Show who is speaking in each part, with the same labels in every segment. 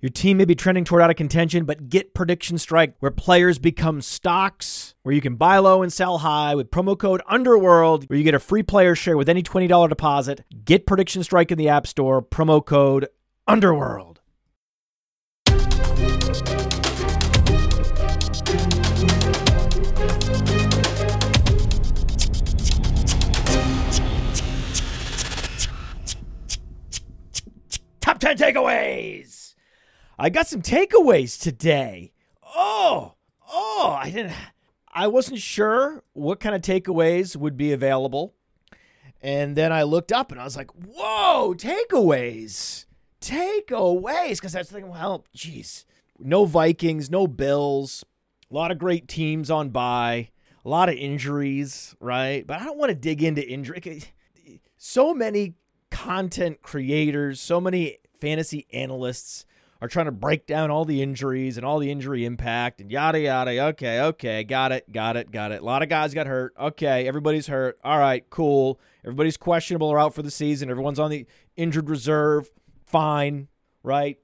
Speaker 1: Your team may be trending toward out of contention, but get Prediction Strike, where players become stocks, where you can buy low and sell high with promo code Underworld, where you get a free player share with any $20 deposit. Get Prediction Strike in the App Store, promo code Underworld. Top 10 takeaways. I got some takeaways today. Oh, oh, I didn't I wasn't sure what kind of takeaways would be available. And then I looked up and I was like, "Whoa, takeaways. Takeaways." Cuz I was thinking, well, geez, no Vikings, no Bills, a lot of great teams on by, a lot of injuries, right? But I don't want to dig into injury. So many content creators, so many fantasy analysts are trying to break down all the injuries and all the injury impact and yada yada. Okay, okay, got it, got it, got it. A lot of guys got hurt. Okay, everybody's hurt. All right, cool. Everybody's questionable or out for the season. Everyone's on the injured reserve. Fine, right?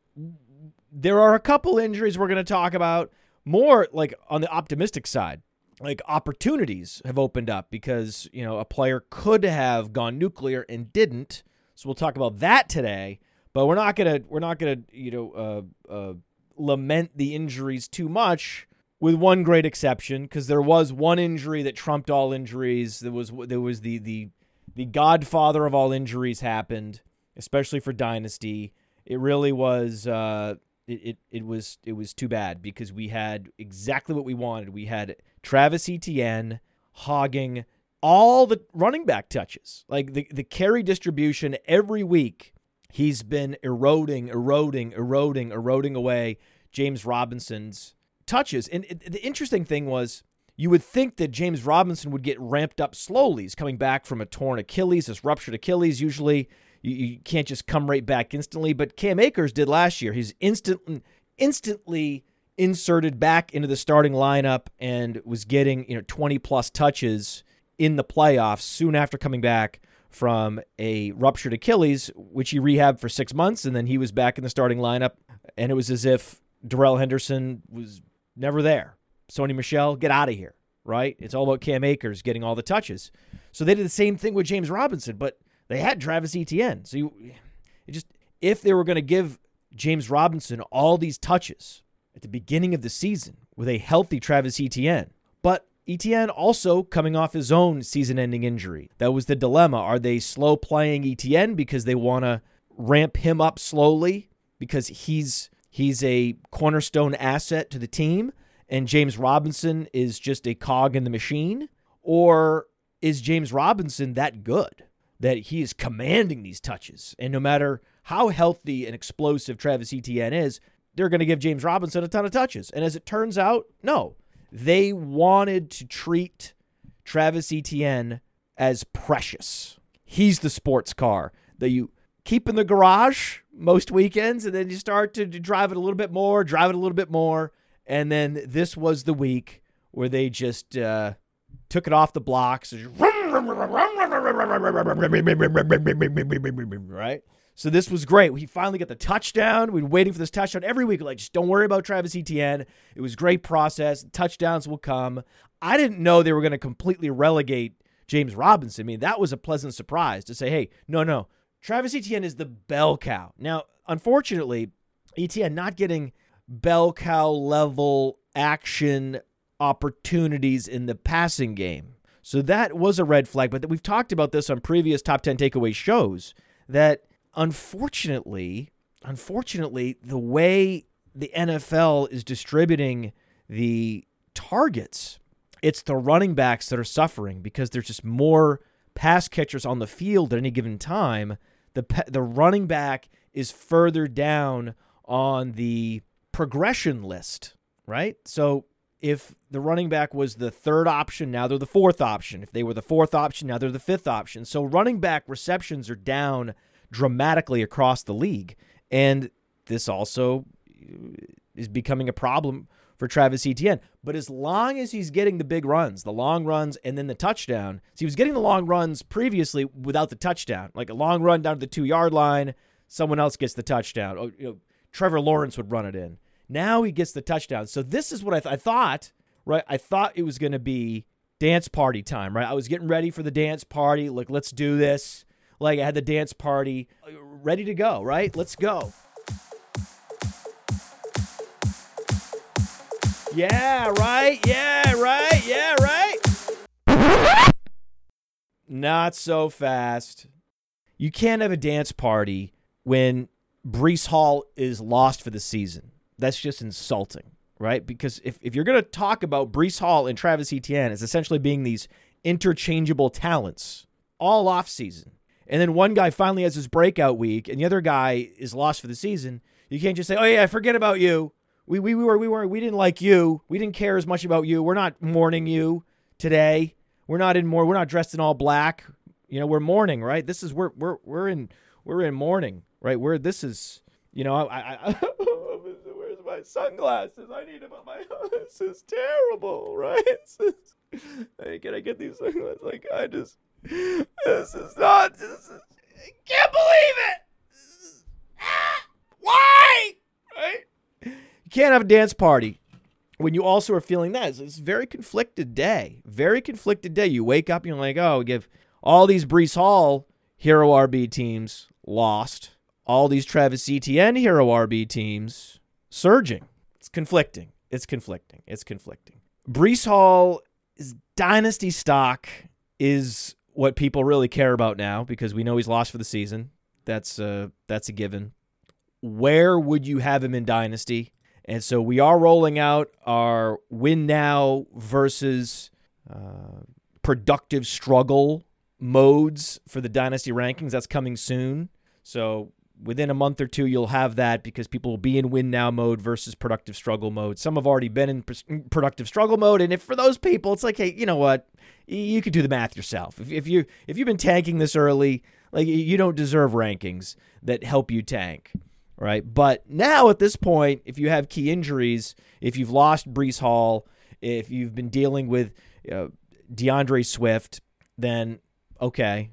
Speaker 1: There are a couple injuries we're going to talk about. More like on the optimistic side like opportunities have opened up because you know a player could have gone nuclear and didn't so we'll talk about that today but we're not gonna we're not gonna you know uh, uh, lament the injuries too much with one great exception because there was one injury that trumped all injuries there was there was the the the godfather of all injuries happened especially for dynasty it really was uh, it, it, it was it was too bad because we had exactly what we wanted. We had Travis Etienne hogging all the running back touches. Like the, the carry distribution every week, he's been eroding, eroding, eroding, eroding away James Robinson's touches. And the interesting thing was you would think that James Robinson would get ramped up slowly. He's coming back from a torn Achilles, this ruptured Achilles. Usually you, you can't just come right back instantly. But Cam Akers did last year. He's instant, instantly inserted back into the starting lineup and was getting you know 20 plus touches in the playoffs soon after coming back from a ruptured Achilles, which he rehabbed for six months, and then he was back in the starting lineup. And it was as if Darrell Henderson was never there. Sony Michel, get out of here, right? It's all about Cam Akers getting all the touches. So they did the same thing with James Robinson, but they had Travis Etienne. So you, just if they were going to give James Robinson all these touches at the beginning of the season with a healthy Travis Etienne, Etienne also coming off his own season-ending injury. That was the dilemma. Are they slow playing Etienne because they want to ramp him up slowly because he's he's a cornerstone asset to the team and James Robinson is just a cog in the machine? Or is James Robinson that good? that he is commanding these touches. And no matter how healthy and explosive Travis Etienne is, they're going to give James Robinson a ton of touches. And as it turns out, no. They wanted to treat Travis Etienne as precious. He's the sports car that you keep in the garage most weekends, and then you start to drive it a little bit more, drive it a little bit more. And then this was the week where they just uh, took it off the blocks. Right? So this was great. He finally got the touchdown. We've been waiting for this touchdown every week. Like, just don't worry about Travis Etienne. It was great process. Touchdowns will come. I didn't know they were going to completely relegate James Robinson. I mean, that was a pleasant surprise to say, hey, no, no. Travis Etienne is the bell cow. Now, unfortunately, Etienne not getting bell cow level action opportunities in the passing game. So that was a red flag. But we've talked about this on previous top 10 takeaway shows that unfortunately, unfortunately, the way the NFL is distributing the targets, it's the running backs that are suffering because there's just more pass catchers on the field at any given time. The the running back is further down on the progression list, right? So if the running back was the third option, now they're the fourth option. If they were the fourth option, now they're the fifth option. So running back receptions are down dramatically across the league. And this also is becoming a problem for Travis Etienne. But as long as he's getting the big runs, the long runs, and then the touchdown, so he was getting the long runs previously without the touchdown, like a long run down to the two yard line, someone else gets the touchdown. Oh, you know, Trevor Lawrence would run it in. Now he gets the touchdown. So this is what I, th- I thought, right? I thought it was going to be dance party time, right? I was getting ready for the dance party. Like, let's do this. Like, I had the dance party uh, ready to go, right? Let's go. Yeah, right. Yeah, right. Yeah, right. Not so fast. You can't have a dance party when Breece Hall is lost for the season. That's just insulting, right? Because if, if you're going to talk about Breece Hall and Travis Etienne as essentially being these interchangeable talents all off season, and then one guy finally has his breakout week and the other guy is lost for the season, you can't just say, "Oh yeah, forget about you. We we, we were we were we didn't like you. We didn't care as much about you. We're not mourning you today. We're not in more. We're not dressed in all black. You know, we're mourning, right? This is we're we're we're in we're in mourning, right? We're this is you know I, I, I where's my sunglasses? I need them on my. This is terrible, right? Is, can I get these sunglasses? Like I just this is not. This is, I can't believe it. Ah, why? Right? You can't have a dance party when you also are feeling that. It's, it's a very conflicted day. Very conflicted day. You wake up and you're like, oh, give all these Breece Hall hero RB teams lost. All these Travis Etienne hero RB teams surging. It's conflicting. It's conflicting. It's conflicting. Breece Hall is dynasty stock is what people really care about now because we know he's lost for the season. That's uh that's a given. Where would you have him in dynasty? And so we are rolling out our win now versus uh, productive struggle modes for the dynasty rankings. That's coming soon. So within a month or two, you'll have that because people will be in win now mode versus productive struggle mode. Some have already been in productive struggle mode, and if for those people, it's like, hey, you know what? You could do the math yourself. If, if you if you've been tanking this early, like you don't deserve rankings that help you tank, right? But now at this point, if you have key injuries, if you've lost Breece Hall, if you've been dealing with uh, D'Andre Swift, then okay,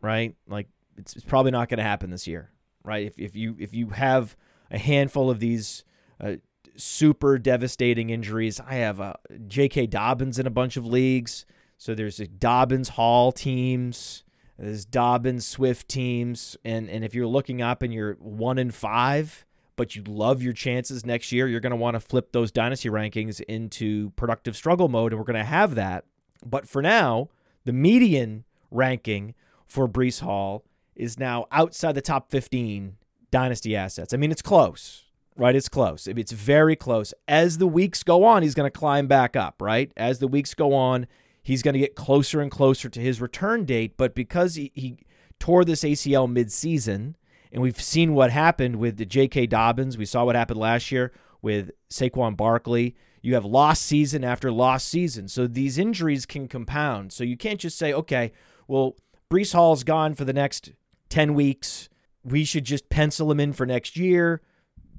Speaker 1: right? Like it's, it's probably not going to happen this year, right? If, if you if you have a handful of these uh, super devastating injuries, I have uh, J.K. Dobbins in a bunch of leagues. So there's Dobbins Hall teams, there's Dobbins Swift teams, and and if you're looking up and you're one in five, but you love your chances next year, you're going to want to flip those dynasty rankings into productive struggle mode, and we're going to have that. But for now, the median ranking for Breece Hall is now outside the top 15 dynasty assets. I mean, it's close, right? It's close. It's very close. As the weeks go on, he's going to climb back up, right? As the weeks go on, he's going to get closer and closer to his return date. But because he, he tore this ACL midseason, and we've seen what happened with the J.K. Dobbins, we saw what happened last year with Saquon Barkley. You have lost season after lost season. So these injuries can compound. So you can't just say, okay, well, Breece Hall's gone for the next 10 weeks. We should just pencil him in for next year,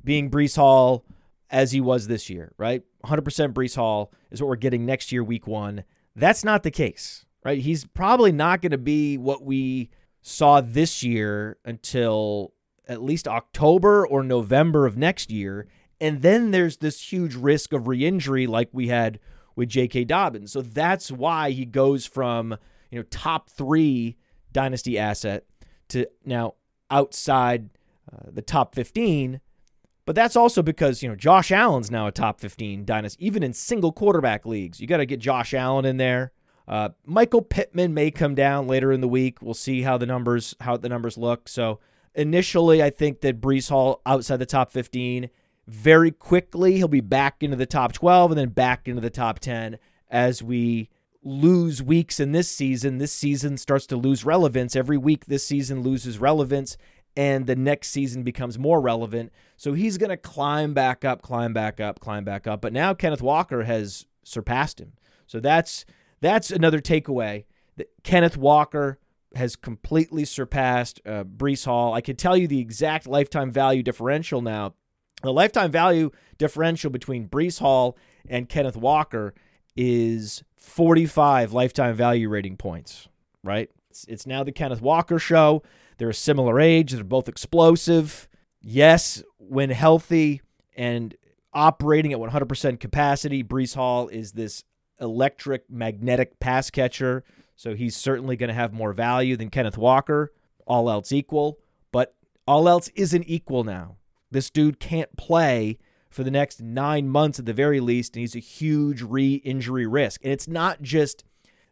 Speaker 1: being Breece Hall as he was this year, right? 100% Breece Hall is what we're getting next year, week one. That's not the case, right? He's probably not going to be what we saw this year until at least October or November of next year. And then there's this huge risk of re injury like we had with J.K. Dobbins. So that's why he goes from, you know, top three dynasty asset to now outside uh, the top 15. But that's also because, you know, Josh Allen's now a top 15 dynasty, even in single quarterback leagues. You got to get Josh Allen in there. Uh, Michael Pittman may come down later in the week. We'll see how the numbers how the numbers look. So initially, I think that Breece Hall outside the top 15. Very quickly, he'll be back into the top 12 and then back into the top 10 as we lose weeks in this season. This season starts to lose relevance. Every week this season loses relevance and the next season becomes more relevant. So he's going to climb back up, climb back up, climb back up. But now Kenneth Walker has surpassed him. So that's that's another takeaway that Kenneth Walker has completely surpassed uh, Breece Hall. I can tell you the exact lifetime value differential now. The lifetime value differential between Breece Hall and Kenneth Walker is 45 lifetime value rating points, right? It's, it's now the Kenneth Walker show. They're a similar age, they're both explosive. Yes, when healthy and operating at 100% capacity, Breece Hall is this electric magnetic pass catcher. So he's certainly going to have more value than Kenneth Walker, all else equal. But all else isn't equal now. This dude can't play for the next nine months at the very least, and he's a huge re injury risk. And it's not just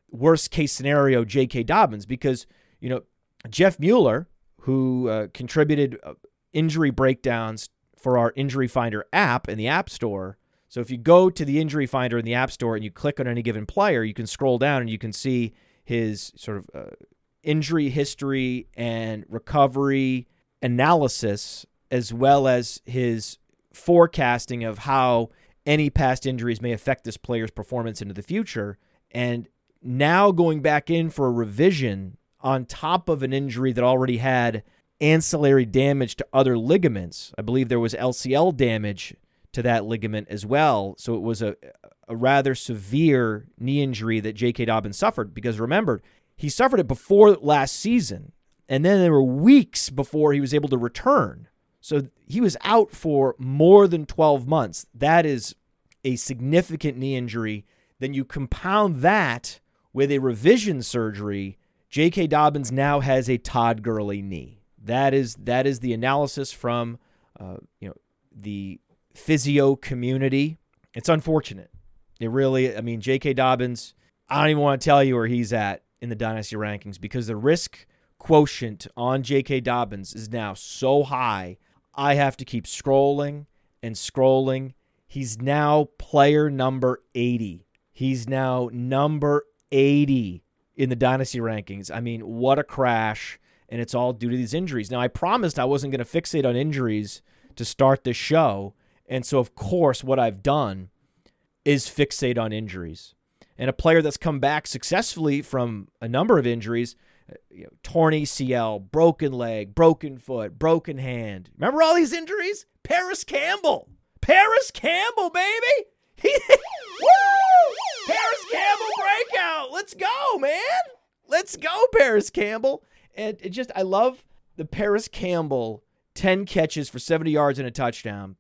Speaker 1: worst case scenario J.K. Dobbins, because, you know, Jeff Mueller, who uh, contributed uh, injury breakdowns for our Injury Finder app in the App Store. So if you go to the Injury Finder in the App Store and you click on any given player, you can scroll down and you can see his sort of uh, injury history and recovery analysis, as well as his forecasting of how any past injuries may affect this player's performance into the future. And now going back in for a revision on top of an injury that already had ancillary damage to other ligaments. I believe there was LCL damage to that ligament as well. So it was a, a rather severe knee injury that J.K. Dobbins suffered because remember, he suffered it before last season. And then there were weeks before he was able to return. So he was out for more than 12 months. That is a significant knee injury. Then you compound that with a revision surgery. J.K. Dobbins now has a Todd Gurley knee. That is that is the analysis from uh, you know the physio community. It's unfortunate. It really. I mean, J.K. Dobbins. I don't even want to tell you where he's at in the dynasty rankings because the risk quotient on J.K. Dobbins is now so high I have to keep scrolling and scrolling. He's now player number 80. He's now number 80 in the dynasty rankings. I mean, what a crash. And it's all due to these injuries. Now, I promised I wasn't going to fixate on injuries to start the show. And so, of course, what I've done is fixate on injuries. And a player that's come back successfully from a number of injuries you know, torn ACL, broken leg, broken foot, broken hand. Remember all these injuries? Parris Campbell. Parris Campbell, baby. Parris Campbell breakout. Let's go, man. Let's go, Parris Campbell. And it just, I love the Parris Campbell 10 catches for 70 yards and a touchdown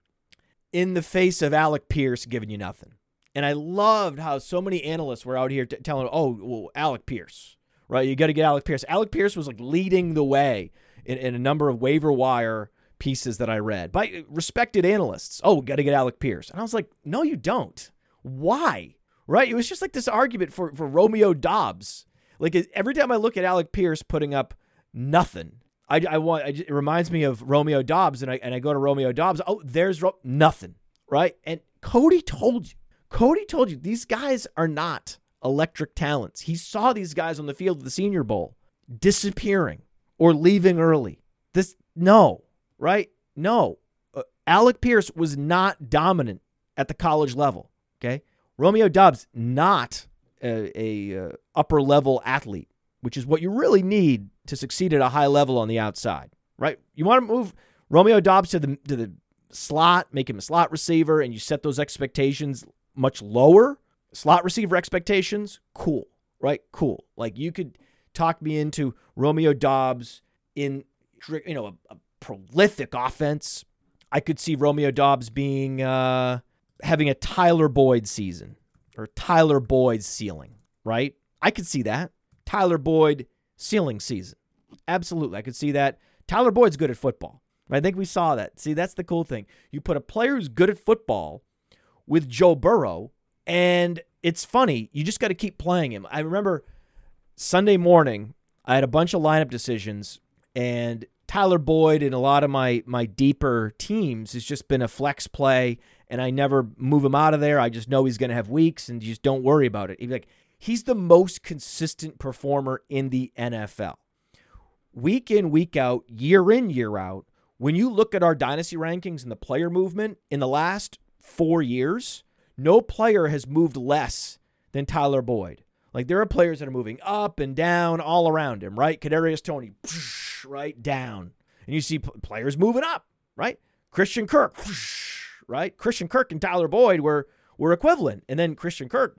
Speaker 1: in the face of Alec Pierce giving you nothing. And I loved how so many analysts were out here t- telling, oh, well, Alec Pierce right? You got to get Alec Pierce. Alec Pierce was like leading the way in, in a number of waiver wire pieces that I read by uh, respected analysts. Oh, got to get Alec Pierce. And I was like, no, you don't. Why? Right? It was just like this argument for, for Romeo Doubs. Like every time I look at Alec Pierce putting up nothing, I, I want I, it reminds me of Romeo Doubs, and I and I go to Romeo Doubs. Oh, there's Ro- nothing, right? And Cody told you, Cody told you these guys are not electric talents. He saw these guys on the field of the Senior Bowl disappearing or leaving early. This, no, right? No. Uh, Alec Pierce was not dominant at the college level. Okay. Romeo Doubs, not a, a uh, upper level athlete, which is what you really need to succeed at a high level on the outside, right? You want to move Romeo Doubs to the to the slot, make him a slot receiver, and you set those expectations much lower slot receiver expectations, cool, right? Cool. Like you could talk me into Romeo Doubs in you know a, a prolific offense. I could see Romeo Doubs being uh, having a Tyler Boyd season or Tyler Boyd's ceiling, right? I could see that Tyler Boyd ceiling season. Absolutely, I could see that. Tyler Boyd's good at football. I think we saw that. See, that's the cool thing. You put a player who's good at football with Joe Burrow, and it's funny. You just got to keep playing him. I remember Sunday morning, I had a bunch of lineup decisions, and Tyler Boyd in a lot of my my deeper teams has just been a flex play, and I never move him out of there. I just know he's going to have weeks, and you just don't worry about it. He's like he's the most consistent performer in the NFL, week in, week out, year in, year out. When you look at our dynasty rankings and the player movement in the last four years, no player has moved less than Tyler Boyd. Like there are players that are moving up and down all around him, right? Kadarius Toney, right down, and you see players moving up, right? Christian Kirk, right? Christian Kirk and Tyler Boyd were were equivalent, and then Christian Kirk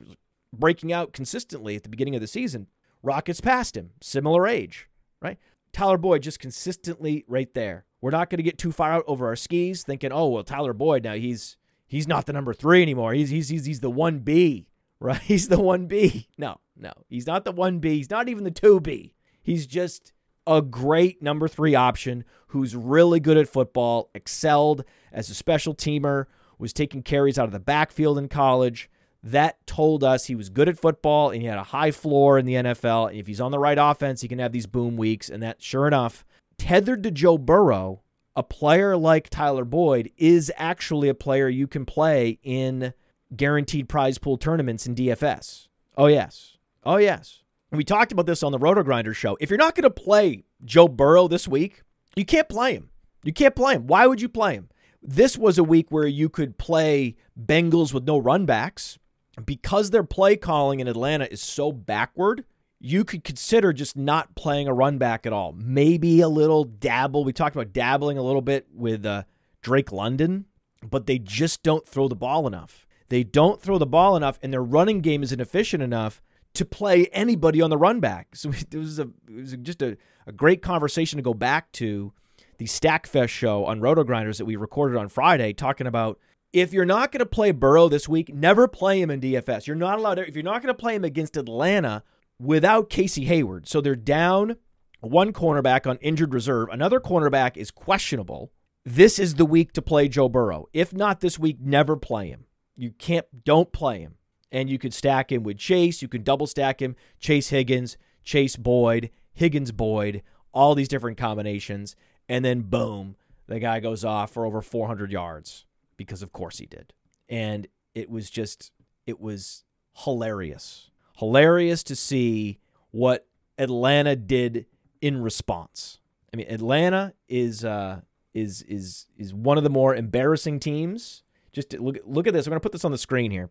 Speaker 1: breaking out consistently at the beginning of the season. Rockets passed him, similar age, right? Tyler Boyd just consistently right there. We're not going to get too far out over our skis thinking, "Oh, well, Tyler Boyd now he's he's not the number 3 anymore. He's he's he's, he's the 1B." Right? He's the 1B. No, no. He's not the 1B. He's not even the 2B. He's just a great number 3 option who's really good at football, excelled as a special teamer, was taking carries out of the backfield in college. That told us he was good at football and he had a high floor in the NFL. And if he's on the right offense, he can have these boom weeks. And that, sure enough, tethered to Joe Burrow, a player like Tyler Boyd is actually a player you can play in guaranteed prize pool tournaments in DFS. Oh, yes. Oh, yes. We talked about this on the Roto Grinder show. If you're not going to play Joe Burrow this week, you can't play him. You can't play him. Why would you play him? This was a week where you could play Bengals with no runbacks. Because their play calling in Atlanta is so backward, you could consider just not playing a run back at all. Maybe a little dabble. We talked about dabbling a little bit with uh, Drake London, but they just don't throw the ball enough. They don't throw the ball enough, and their running game isn't efficient enough to play anybody on the run back. So it was, a, it was just a, a great conversation to go back to the Stackfest show on Roto Grinders that we recorded on Friday, talking about if you're not going to play Burrow this week, never play him in DFS. You're not allowed to, if you're not going to play him against Atlanta without Casey Hayward. So they're down one cornerback on injured reserve. Another cornerback is questionable. This is the week to play Joe Burrow. If not this week, never play him. You can't, don't play him. And you could stack him with Chase. You can double stack him. Chase Higgins, Chase Boyd, Higgins Boyd, all these different combinations. And then boom, the guy goes off for over 400 yards because of course he did. And it was just, it was hilarious. Hilarious to see what Atlanta did in response. I mean, Atlanta is uh, is is is one of the more embarrassing teams just look look at this. I'm going to put this on the screen here.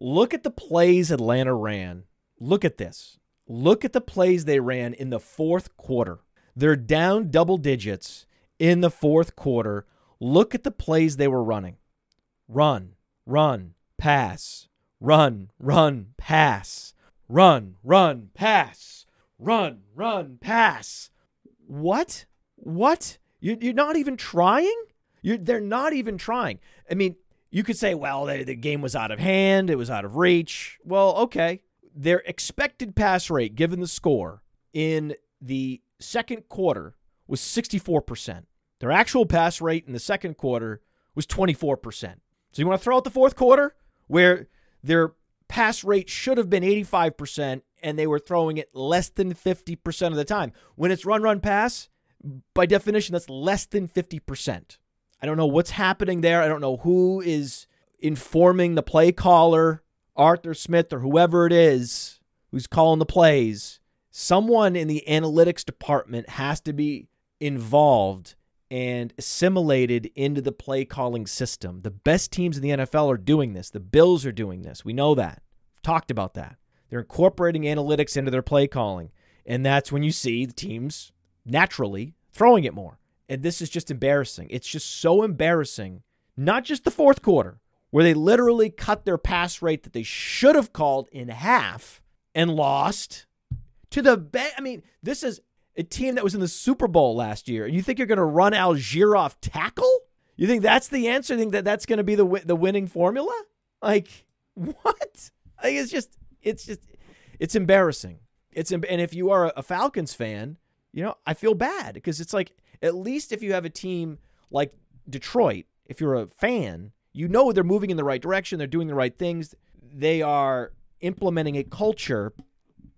Speaker 1: Look at the plays Atlanta ran. Look at this. Look at the plays they ran in the fourth quarter. They're down double digits in the fourth quarter. Look at the plays they were running. Run, run, pass. Run, run, pass. Run, run, pass. Run, run, pass. What? What? You're not even trying? You're, they're not even trying. I mean, you could say, well, the game was out of hand, it was out of reach. Well, okay. Their expected pass rate, given the score, in the second quarter was 64%. Their actual pass rate in the second quarter was 24%. So you want to throw out the fourth quarter where their pass rate should have been 85% and they were throwing it less than 50% of the time. When it's run, run, pass, by definition, that's less than 50%. I don't know what's happening there. I don't know who is informing the play caller, Arthur Smith or whoever it is who's calling the plays. Someone in the analytics department has to be involved and assimilated into the play calling system. The best teams in the NFL are doing this. The Bills are doing this. We know that. We've talked about that. They're incorporating analytics into their play calling. And that's when you see the teams naturally throwing it more. And this is just embarrassing. It's just so embarrassing. Not just the fourth quarter, where they literally cut their pass rate that they should have called in half and lost to the bet. I mean, this is a team that was in the Super Bowl last year. And you think you're going to run Allgeier off tackle? You think that's the answer? You think that that's going to be the the winning formula? Like what? Think it's just it's just it's embarrassing. It's and if you are a Falcons fan, you know I feel bad because it's like at least if you have a team like Detroit, if you're a fan, you know they're moving in the right direction, they're doing the right things, they are implementing a culture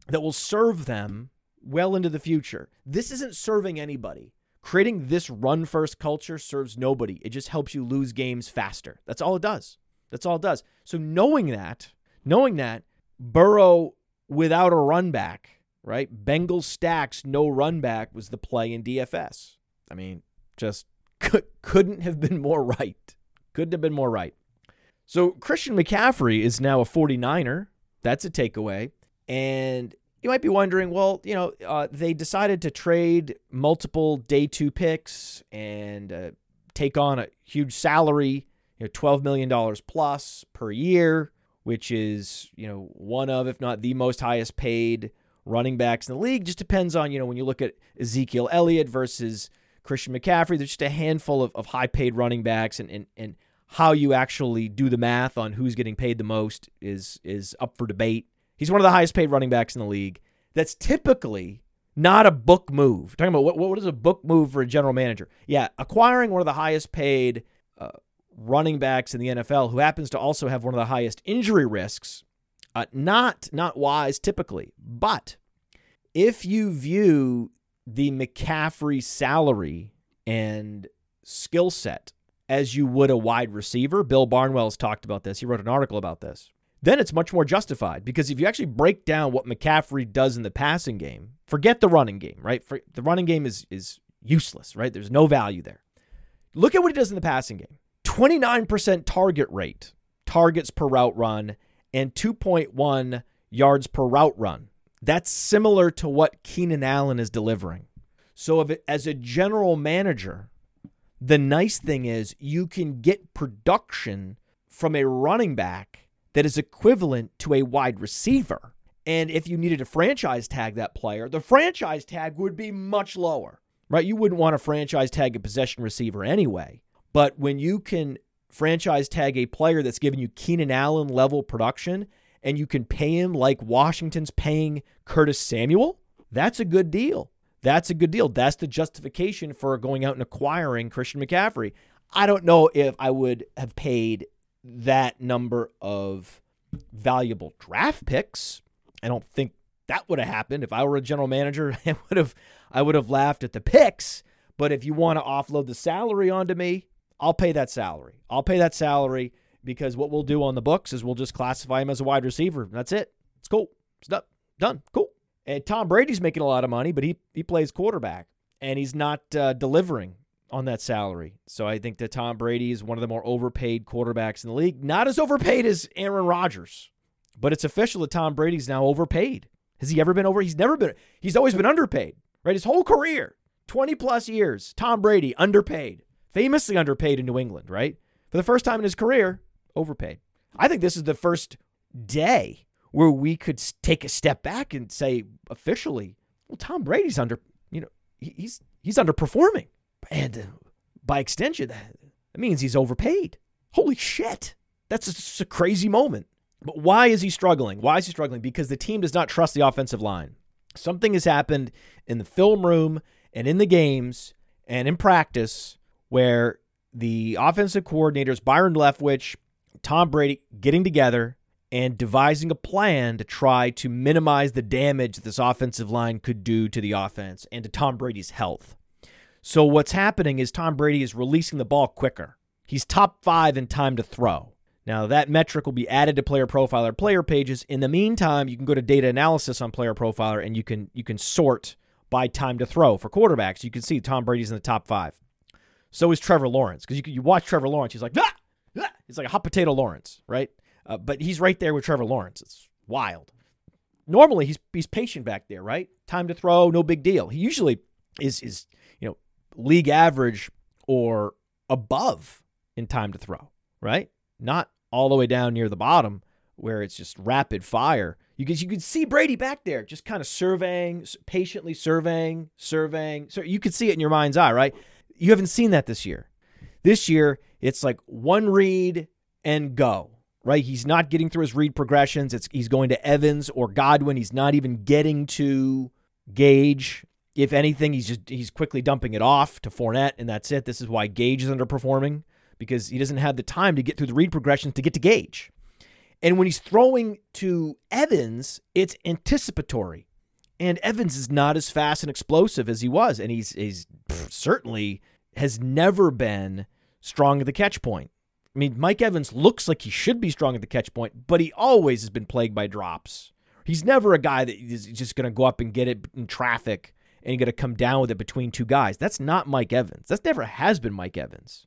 Speaker 1: that will serve them well into the future. This isn't serving anybody. Creating this run first culture serves nobody. It just helps you lose games faster. That's all it does. That's all it does. So knowing that, knowing that Burrow without a run back, right? Bengal stacks no run back was the play in DFS. I mean, just could, couldn't have been more right. Couldn't have been more right. So Christian McCaffrey is now a 49er. That's a takeaway. And you might be wondering, well, you know, uh, they decided to trade multiple day two picks and uh, take on a huge salary, you know, $12 million plus per year, which is, you know, one of, if not the most highest paid running backs in the league. Just depends on, you know, when you look at Ezekiel Elliott versus Christian McCaffrey, there's just a handful of, of high paid running backs and, and, and how you actually do the math on who's getting paid the most is is up for debate. He's one of the highest paid running backs in the league. That's typically not a book move. Talking about what what is a book move for a general manager? Yeah, acquiring one of the highest paid uh, running backs in the NFL, who happens to also have one of the highest injury risks. Uh, not not wise typically, but if you view the McCaffrey salary and skill set as you would a wide receiver, Bill Barnwell's talked about this. He wrote an article about this. Then it's much more justified because if you actually break down what McCaffrey does in the passing game, forget the running game, right? For, the running game is is useless, right? There's no value there. Look at what he does in the passing game. 29% target rate, targets per route run, and 2.1 yards per route run. That's similar to what Keenan Allen is delivering. So, it, as a general manager, the nice thing is you can get production from a running back that is equivalent to a wide receiver. And if you needed to franchise tag that player, the franchise tag would be much lower, right? You wouldn't want to franchise tag a possession receiver anyway. But when you can franchise tag a player that's giving you Keenan Allen level production and you can pay him like Washington's paying Curtis Samuel, that's a good deal. That's a good deal. That's the justification for going out and acquiring Christian McCaffrey. I don't know if I would have paid that number of valuable draft picks. I don't think that would have happened if I were a general manager. I would have I would have laughed at the picks. But if you want to offload the salary onto me, I'll pay that salary. I'll pay that salary because what we'll do on the books is we'll just classify him as a wide receiver. That's it. It's cool. It's done. Done. Cool. And Tom Brady's making a lot of money, but he he plays quarterback and he's not uh, delivering on that salary. So I think that Tom Brady is one of the more overpaid quarterbacks in the league. Not as overpaid as Aaron Rodgers, but it's official that Tom Brady's now overpaid. Has he ever been over? He's never been. He's always been underpaid, right? His whole career, 20 plus years, Tom Brady underpaid, famously underpaid in New England, right? For the first time in his career, overpaid. I think this is the first day where we could take a step back and say officially, well, Tom Brady's under, you know, he's he's underperforming. And by extension, that, means he's overpaid. Holy shit. That's a crazy moment. But why is he struggling? Why is he struggling? Because the team does not trust the offensive line. Something has happened in the film room and in the games and in practice where the offensive coordinators, Byron Leftwich, Tom Brady, getting together and devising a plan to try to minimize the damage this offensive line could do to the offense and to Tom Brady's health. So what's happening is Tom Brady is releasing the ball quicker. He's top five in time to throw. Now, that metric will be added to Player Profiler player pages. In the meantime, you can go to data analysis on Player Profiler and you can you can sort by time to throw for quarterbacks. You can see Tom Brady's in the top five. So is Trevor Lawrence because you you watch Trevor Lawrence, he's like ah! Ah! he's like a hot potato Lawrence, right? Uh, but he's right there with Trevor Lawrence. It's wild. Normally, he's he's patient back there, right? Time to throw, no big deal. He usually is is league average or above in time to throw, right? Not all the way down near the bottom where it's just rapid fire. You can you can see Brady back there, just kind of surveying, patiently surveying, surveying. So you could see it in your mind's eye, right? You haven't seen that this year. This year, it's like one read and go, right? He's not getting through his read progressions. It's he's going to Evans or Godwin. He's not even getting to Gage if anything, he's just he's quickly dumping it off to Fournette, and that's it. This is why Gage is underperforming because he doesn't have the time to get through the read progressions to get to Gage. And when he's throwing to Evans, it's anticipatory. And Evans is not as fast and explosive as he was, and he's he's certainly has never been strong at the catch point. I mean, Mike Evans looks like he should be strong at the catch point, but he always has been plagued by drops. He's never a guy that is just going to go up and get it in traffic and you're going to come down with it between two guys. That's not Mike Evans. That's never has been Mike Evans.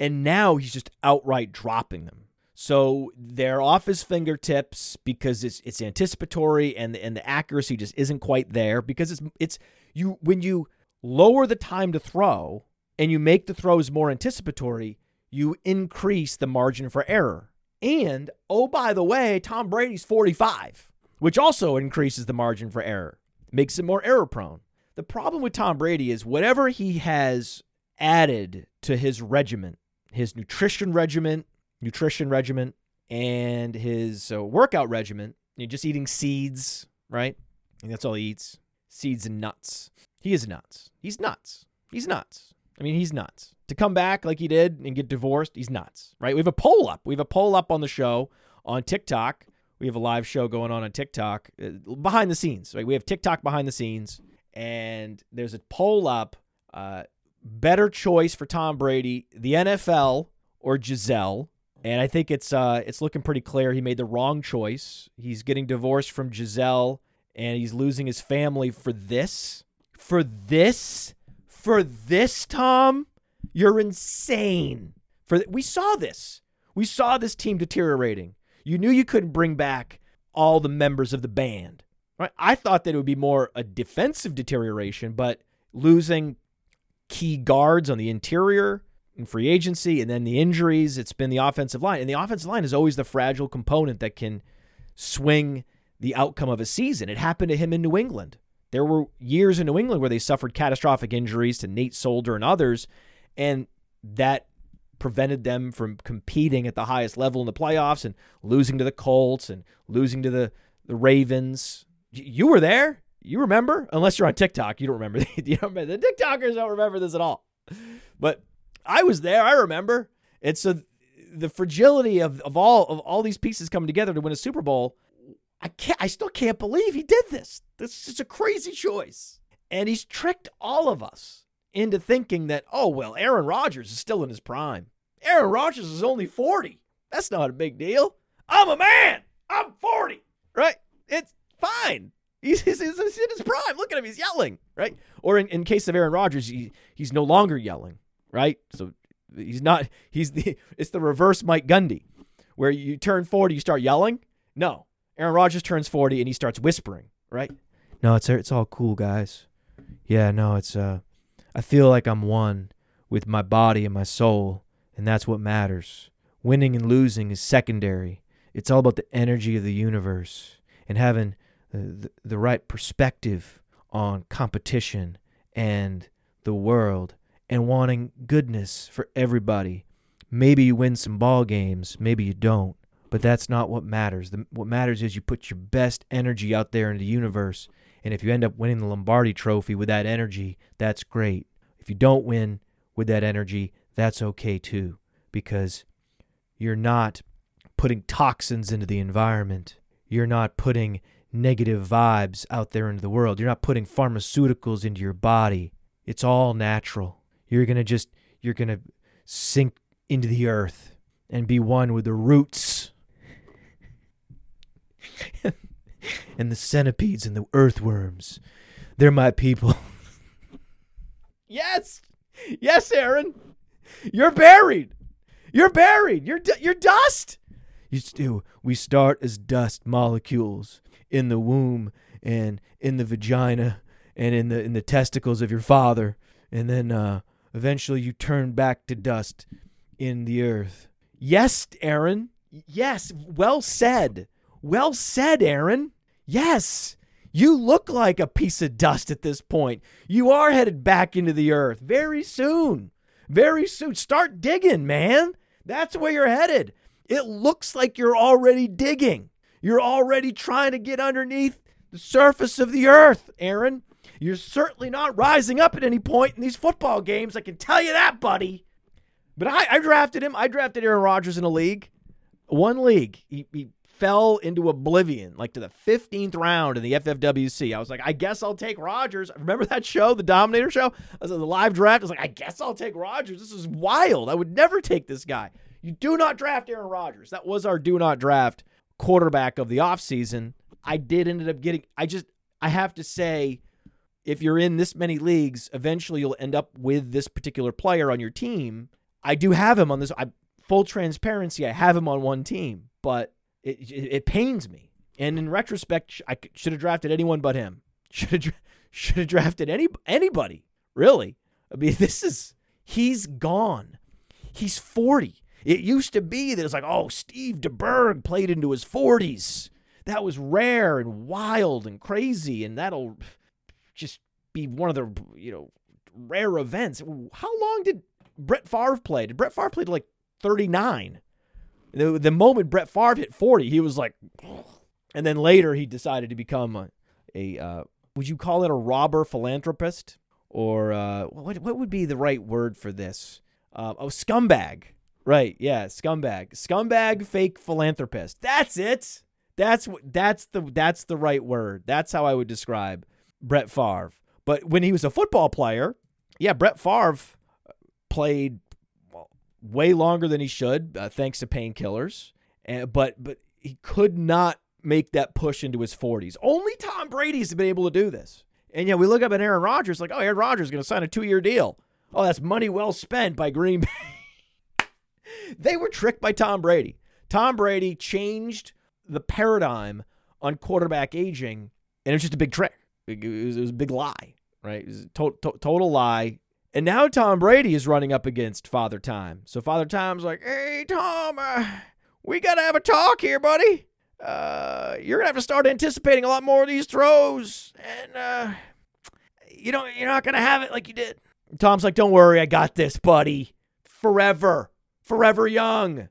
Speaker 1: And now he's just outright dropping them. So they're off his fingertips because it's it's anticipatory and and the accuracy just isn't quite there because it's it's you when you lower the time to throw and you make the throws more anticipatory, you increase the margin for error. And oh by the way, Tom Brady's 45 which also increases the margin for error, makes it more error prone. The problem with Tom Brady is whatever he has added to his regimen, his nutrition regimen, nutrition regimen, and his uh, workout regimen, you know, just eating seeds, right? And that's all he eats seeds and nuts. He is nuts. He's nuts. He's nuts. I mean, he's nuts. To come back like he did and get divorced, he's nuts, right? We have a poll up. We have a poll up on the show on TikTok. We have a live show going on on TikTok uh, behind the scenes, right? We have TikTok behind the scenes, and there's a poll up. Uh, better choice for Tom Brady, the NFL or Gisele? And I think it's uh, it's looking pretty clear he made the wrong choice. He's getting divorced from Gisele, and he's losing his family for this. For this, for this, Tom, you're insane. For th- we saw this. We saw this team deteriorating. You knew you couldn't bring back all the members of the band. Right? I thought that it would be more a defensive deterioration, but losing key guards on the interior in free agency and then the injuries, it's been the offensive line. And the offensive line is always the fragile component that can swing the outcome of a season. It happened to him in New England. There were years in New England where they suffered catastrophic injuries to Nate Solder and others, and that prevented them from competing at the highest level in the playoffs and losing to the Colts and losing to the, the Ravens. You were there. You remember? Unless you're on TikTok, you don't remember. The TikTokers don't remember this at all. But I was there. I remember. It's so the fragility of, of all of all these pieces coming together to win a Super Bowl. I can't. I still can't believe he did this. This is a crazy choice, and he's tricked all of us into thinking that oh well, Aaron Rodgers is still in his prime. Aaron Rodgers is only 40. That's not a big deal. I'm a man. I'm 40. Right? It's fine. He's, he's, he's in his prime. Look at him. He's yelling. Right? Or in, in case of Aaron Rodgers, he, he's no longer yelling. Right? So he's not, he's the, it's the reverse Mike Gundy, where you turn 40, you start yelling. No. Aaron Rodgers turns 40 and he starts whispering. Right? No, it's, it's all cool, guys. Yeah, no, it's, uh, I feel like I'm one with my body and my soul and that's what matters. Winning and losing is secondary. It's all about the energy of the universe and having Uh, the, the right perspective on competition and the world and wanting goodness for everybody. Maybe you win some ball games, maybe you don't, but that's not what matters. The, what matters is you put your best energy out there in the universe, and if you end up winning the Lombardi trophy with that energy, that's great. If you don't win with that energy, that's okay too, because you're not putting toxins into the environment. You're not putting negative vibes out there into the world. You're not putting pharmaceuticals into your body. It's all natural. You're going to just, you're going to sink into the earth and be one with the roots and the centipedes and the earthworms. They're my people. yes. Yes, Aaron. You're buried. You're buried. You're you're dust. You still we start as dust molecules in the womb and in the vagina and in the in the testicles of your father and then uh, eventually you turn back to dust in the earth. Yes, Aaron. Yes, well said. Well said, Aaron. Yes. You look like a piece of dust at this point. You are headed back into the earth very soon very soon. Start digging, man. That's where you're headed. It looks like you're already digging. You're already trying to get underneath the surface of the earth, Aaron. You're certainly not rising up at any point in these football games. I can tell you that, buddy. But I, I drafted him. I drafted Aaron Rodgers in a league. One league. He, he fell into oblivion, like to the 15th round in the FFWC. I was like, I guess I'll take Rodgers. Remember that show, the Dominator show? I was the live draft. I was like, I guess I'll take Rodgers. This is wild. I would never take this guy. You do not draft Aaron Rodgers. That was our do not draft quarterback of the offseason. I did ended up getting, I just, I have to say, if you're in this many leagues, eventually you'll end up with this particular player on your team. I do have him on this. I, full transparency, I have him on one team, but it, it, it pains me. And in retrospect, I should have drafted anyone but him. Should have should have drafted any anybody. Really, I mean, this is he's gone. He's forty. It used to be that it's like, oh, Steve DeBerg played into his forties. that was rare and wild and crazy, and that'll just be one of the you know rare events. How long did Brett Favre play? Did Brett Favre play to like 39? The, the moment Brett Favre hit 40, he was like, and then later he decided to become a, a uh, would you call it a robber philanthropist? Or uh, what, what would be the right word for this? Uh, oh, scumbag. Right, yeah, scumbag. Scumbag fake philanthropist. That's it. That's that's the that's the right word. That's how I would describe Brett Favre. But when he was a football player, yeah, Brett Favre played way longer than he should, uh, thanks to painkillers. But but he could not make that push into his 40s. Only Tom Brady's been able to do this. And yeah, we look up at Aaron Rodgers like, oh, Aaron Rodgers is going to sign a two-year deal. Oh, that's money well spent by Green Bay. they were tricked by Tom Brady. Tom Brady changed the paradigm on quarterback aging, and it was just a big trick. It was, it was a big lie, right? It was a to- to- total lie. And now Tom Brady is running up against Father Time. So Father Time's like, hey, Tom, uh, we got to have a talk here, buddy uh, you're gonna have to start anticipating a lot more of these throws, and uh, you know you're not gonna have it like you did. Tom's like, "Don't worry, I got this, buddy. Forever, forever young."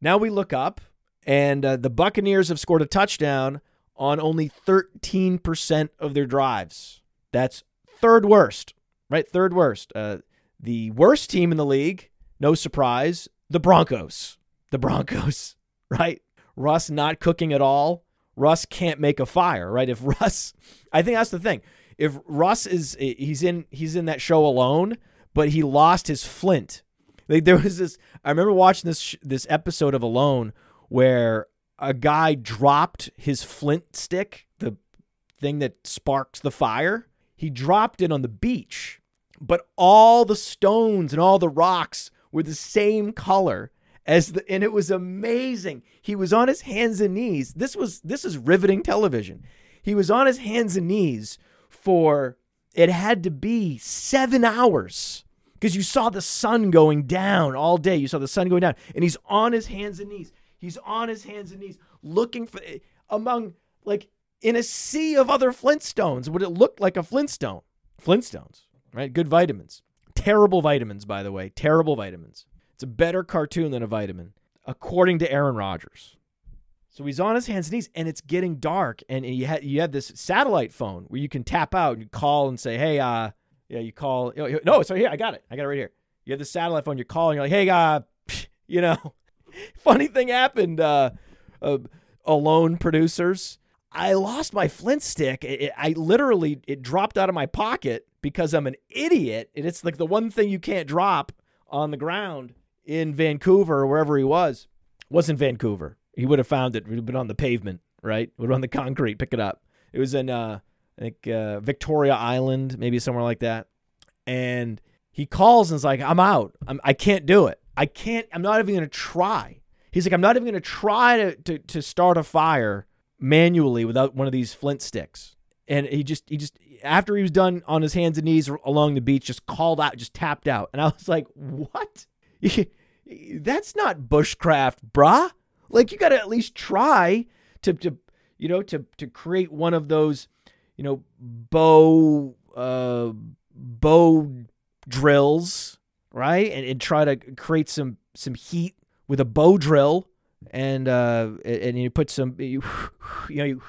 Speaker 1: Now we look up, and uh, the Buccaneers have scored a touchdown on only 13% of their drives. That's third worst, right? Third worst. Uh, the worst team in the league, no surprise, the Broncos. The Broncos, right? Russ not cooking at all, Russ can't make a fire, right? If Russ, I think that's the thing. If Russ is he's in he's in that show alone, but he lost his flint. Like there was this I remember watching this this episode of Alone where a guy dropped his flint stick, the thing that sparks the fire. He dropped it on the beach, but all the stones and all the rocks were the same color as the and it was amazing. He was on his hands and knees. This was this is riveting television. He was on his hands and knees for it had to be 7 hours because you saw the sun going down all day. You saw the sun going down and he's on his hands and knees. He's on his hands and knees looking for among like in a sea of other Flintstones. Would it look like a Flintstone? Flintstones, right? Good vitamins. Terrible vitamins, by the way. Terrible vitamins. It's a better cartoon than a vitamin, according to Aaron Rodgers. So he's on his hands and knees, and it's getting dark. And you had you had this satellite phone where you can tap out and call and say, "Hey, uh, yeah." You call. No, so here I got it. I got it right here. You have the satellite phone. You're calling. You're like, "Hey, uh, you know." Funny thing happened. Uh, uh, alone producers. I lost my flint stick. It, it, I literally it dropped out of my pocket because I'm an idiot, and it's like the one thing you can't drop on the ground in Vancouver or wherever he was. Wasn't Vancouver. He would have found it. Would have been on the pavement, right? Would have on the concrete, pick it up. It was in uh, Think uh, Victoria Island, maybe somewhere like that. And he calls and is like, "I'm out. I'm, I can't do it. I can't. I'm not even going to try." He's like, "I'm not even going to try to, to to start a fire manually without one of these flint sticks." And he just he just after he was done on his hands and knees along the beach, just called out, just tapped out. And I was like, "What?" that's not bushcraft, brah. Like you got to at least try to to you know to to create one of those you know bow uh bow drills, right? And, and try to create some some heat with a bow drill and uh and you put some you you know you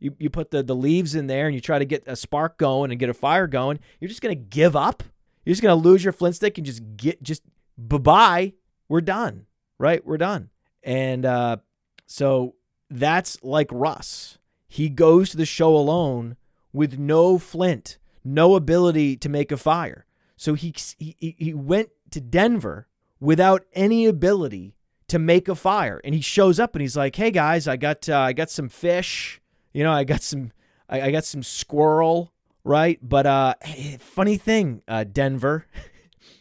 Speaker 1: you, put the, the leaves in there and you try to get a spark going and get a fire going, you're just gonna give up. You're just gonna lose your flint stick and just get just bye bye, we're done, right? We're done. And uh, so that's like Russ. He goes to the show alone with no flint, no ability to make a fire. So he, he, he went to Denver without any ability to make a fire. And he shows up and he's like, "Hey guys, I got uh, I got some fish. You know, I got some I, I got some squirrel, right? But uh, funny thing, uh, Denver,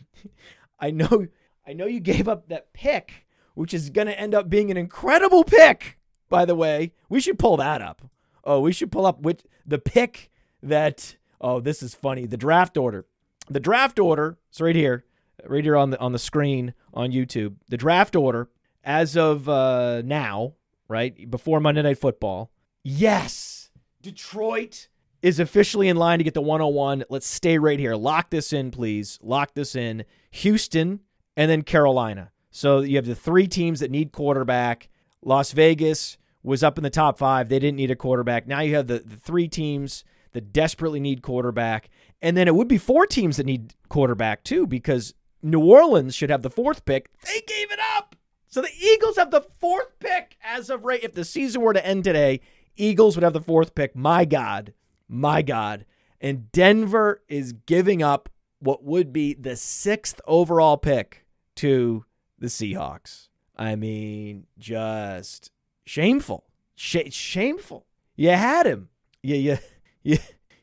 Speaker 1: I know I know you gave up that pick, which is going to end up being an incredible pick, by the way. We should pull that up. Oh, we should pull up which the pick that oh, this is funny. The draft order. The draft order, it's right here, right here on the on the screen on YouTube. The draft order as of uh, now, right? Before Monday Night Football. Yes, Detroit is officially in line to get the 101. Let's stay right here. Lock this in, please. Lock this in. Houston and then Carolina. So you have the three teams that need quarterback. Las Vegas was up in the top five. They didn't need a quarterback. Now you have the, the three teams that desperately need quarterback. And then it would be four teams that need quarterback too, because New Orleans should have the fourth pick. They gave it up. So the Eagles have the fourth pick as of right. If the season were to end today, Eagles would have the fourth pick. My God. My God. And Denver is giving up what would be the sixth overall pick to the Seahawks. I mean, just shameful. Sh- shameful. You had him. You, you, you,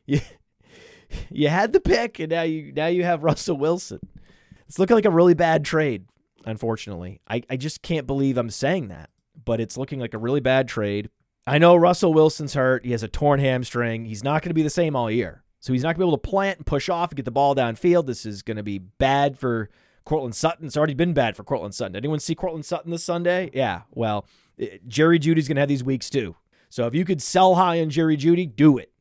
Speaker 1: you, you had the pick, and now you now you have Russell Wilson. It's looking like a really bad trade, unfortunately. I, I just can't believe I'm saying that, but it's looking like a really bad trade. I know Russell Wilson's hurt. He has a torn hamstring. He's not going to be the same all year. So he's not going to be able to plant and push off and get the ball downfield. This is going to be bad for Courtland Sutton. It's already been bad for Courtland Sutton. Anyone see Courtland Sutton this Sunday? Yeah. Well, Eh, Jerry Jeudy's going to have these weeks too. So if you could sell high on Jerry Jeudy, do it.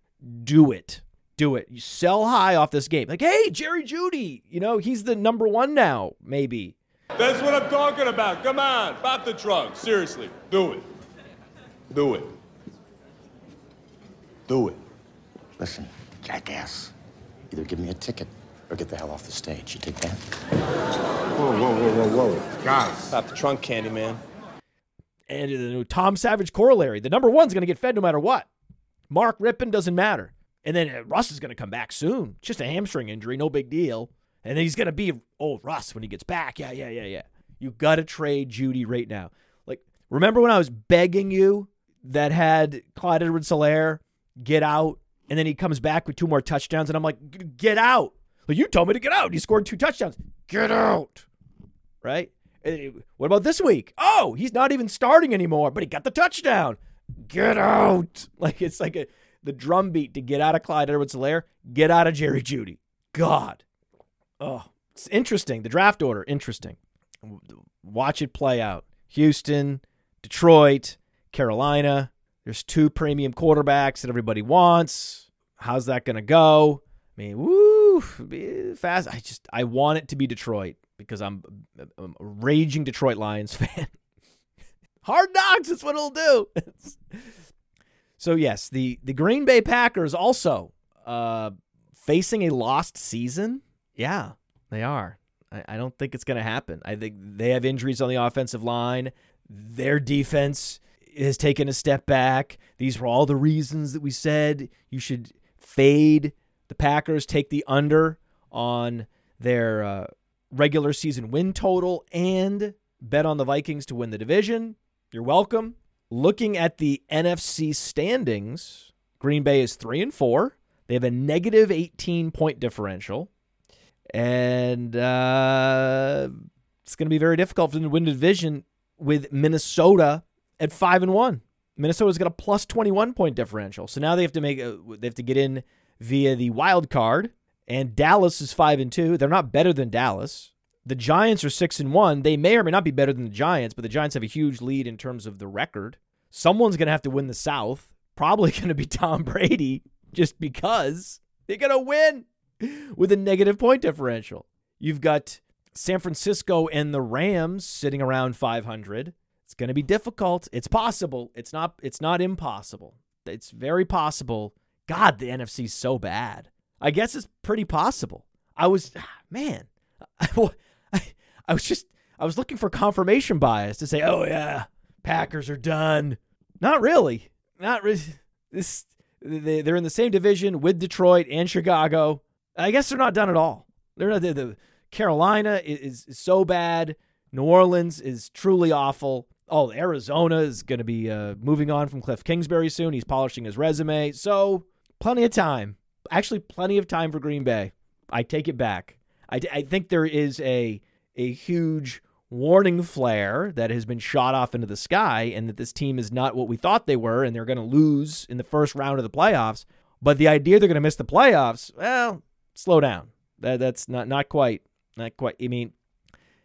Speaker 1: Do it. Do it. You sell high off this game. Like, hey, Jerry Jeudy, you know, he's the number one now, maybe.
Speaker 2: That's what I'm talking about. Come on, pop the trunk. Seriously, do it. Do it. Do it.
Speaker 3: Listen, jackass. Either give me a ticket or get the hell off the stage. You take that?
Speaker 2: Whoa, whoa, whoa, whoa, whoa. Guys.
Speaker 4: Pop the trunk, candy man.
Speaker 1: And the new Tom Savage corollary. The number one's going to get fed no matter what. Mark Rypien doesn't matter. And then uh, Russ is going to come back soon. Just a hamstring injury, no big deal. And then he's going to be old Russ when he gets back. Yeah, yeah, yeah, yeah. You got to trade Jeudy right now. Like, remember when I was begging you that had Clyde Edwards Helaire get out, and then he comes back with two more touchdowns, and I'm like, get out. Like, you told me to get out. He scored two touchdowns. Get out. Right? What about this week? Oh, he's not even starting anymore, but he got the touchdown. Get out. Like, it's like a the drum beat to get out of Clyde Edwards Helaire, get out of Jerry Jeudy. God. Oh, it's interesting. The draft order, interesting. Watch it play out. Houston, Detroit, Carolina. There's two premium quarterbacks that everybody wants. How's that going to go? I mean, woo, fast. I just I want it to be Detroit because I'm, I'm a raging Detroit Lions fan. Hard knocks, that's what it'll do. so yes, the the Green Bay Packers also uh, facing a lost season. Yeah, they are. I, I don't think it's going to happen. I think they have injuries on the offensive line. Their defense has taken a step back. These were all the reasons that we said you should fade the Packers, take the under on their uh, regular season win total, and bet on the Vikings to win the division. You're welcome. Looking at the NFC standings, Green Bay is 3 and 4. They have a negative 18 point differential. And uh, it's going to be very difficult for them to win the division with Minnesota at 5 and 1. Minnesota's got a plus 21 point differential. So now they have to make a, they have to get in via the wild card and Dallas is 5 and 2. They're not better than Dallas. The Giants are 6 and 1. They may or may not be better than the Giants, but the Giants have a huge lead in terms of the record. Someone's going to have to win the South. Probably going to be Tom Brady just because they're going to win with a negative point differential. You've got San Francisco and the Rams sitting around 500. It's going to be difficult. It's possible. It's not it's not impossible. It's very possible. God, the NFC's so bad. I guess it's pretty possible. I was man, I, I, was just I was looking for confirmation bias to say, "Oh yeah, Packers are done." Not really. Not really. This they're in the same division with Detroit and Chicago. I guess they're not done at all. They're not. The, the Carolina is, is so bad. New Orleans is truly awful. Oh, Arizona is going to be uh, moving on from Kliff Kingsbury soon. He's polishing his resume. So, plenty of time. Actually, plenty of time for Green Bay. I take it back. I, I think there is a a huge warning flare that has been shot off into the sky, and that this team is not what we thought they were, and they're going to lose in the first round of the playoffs. But the idea they're going to miss the playoffs, well, slow down. That that's not not quite not quite. I mean,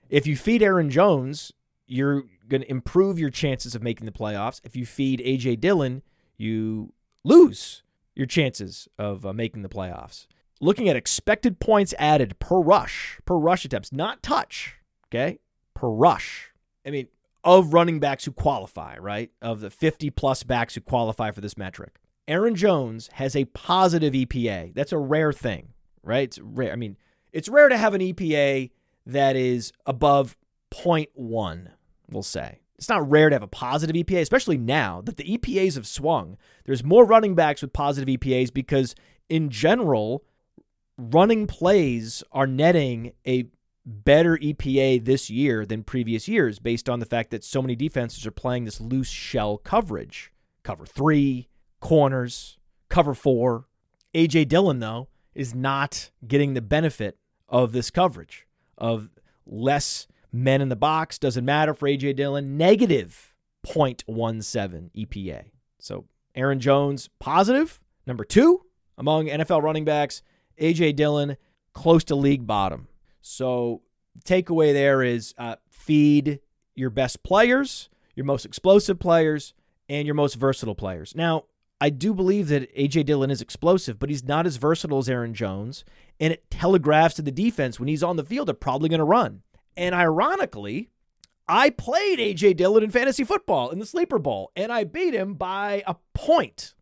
Speaker 1: if you feed Aaron Jones you're going to improve your chances of making the playoffs. If you feed A.J. Dillon, you lose your chances of uh, making the playoffs. Looking at expected points added per rush, per rush attempts, not touch, okay? Per rush. I mean, of running backs who qualify, right? Of the 50 plus backs who qualify for this metric. Aaron Jones has a positive EPA. That's a rare thing, right? It's rare. I mean, it's rare to have an EPA that is above 0.1, we'll say. It's not rare to have a positive EPA, especially now that the EPAs have swung. There's more running backs with positive EPAs because, in general, running plays are netting a better EPA this year than previous years based on the fact that so many defenses are playing this loose shell coverage. Cover three, corners, cover four. A.J. Dillon, though, is not getting the benefit of this coverage, of less men in the box. Doesn't matter for A.J. Dillon. Negative 0.17 EPA. So Aaron Jones, positive. Number two among NFL running backs. A.J. Dillon, close to league bottom. So takeaway there is uh, feed your best players, your most explosive players, and your most versatile players. Now, I do believe that A.J. Dillon is explosive, but he's not as versatile as Aaron Jones, and it telegraphs to the defense when he's on the field, they're probably going to run. And ironically, I played A.J. Dillon in fantasy football in the Sleeper Bowl, and I beat him by a point.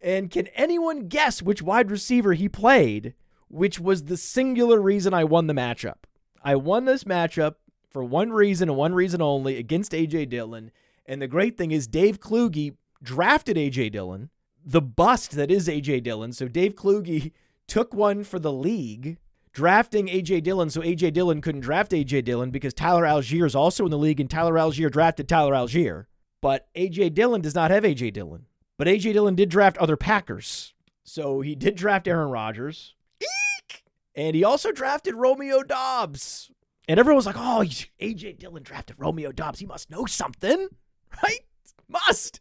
Speaker 1: And can anyone guess which wide receiver he played, which was the singular reason I won the matchup? I won this matchup for one reason and one reason only against A.J. Dillon. And the great thing is, Dave Kluge drafted A.J. Dillon, the bust that is A.J. Dillon. So Dave Kluge took one for the league, drafting A.J. Dillon so A.J. Dillon couldn't draft A.J. Dillon because Tyler Allgeier is also in the league, and Tyler Allgeier drafted Tyler Allgeier. But A.J. Dillon does not have A.J. Dillon. But A.J. Dillon did draft other Packers. So he did draft Aaron Rodgers. Eek! And he also drafted Romeo Doubs. And everyone was like, oh, A.J. Dillon drafted Romeo Doubs. He must know something, right? Must.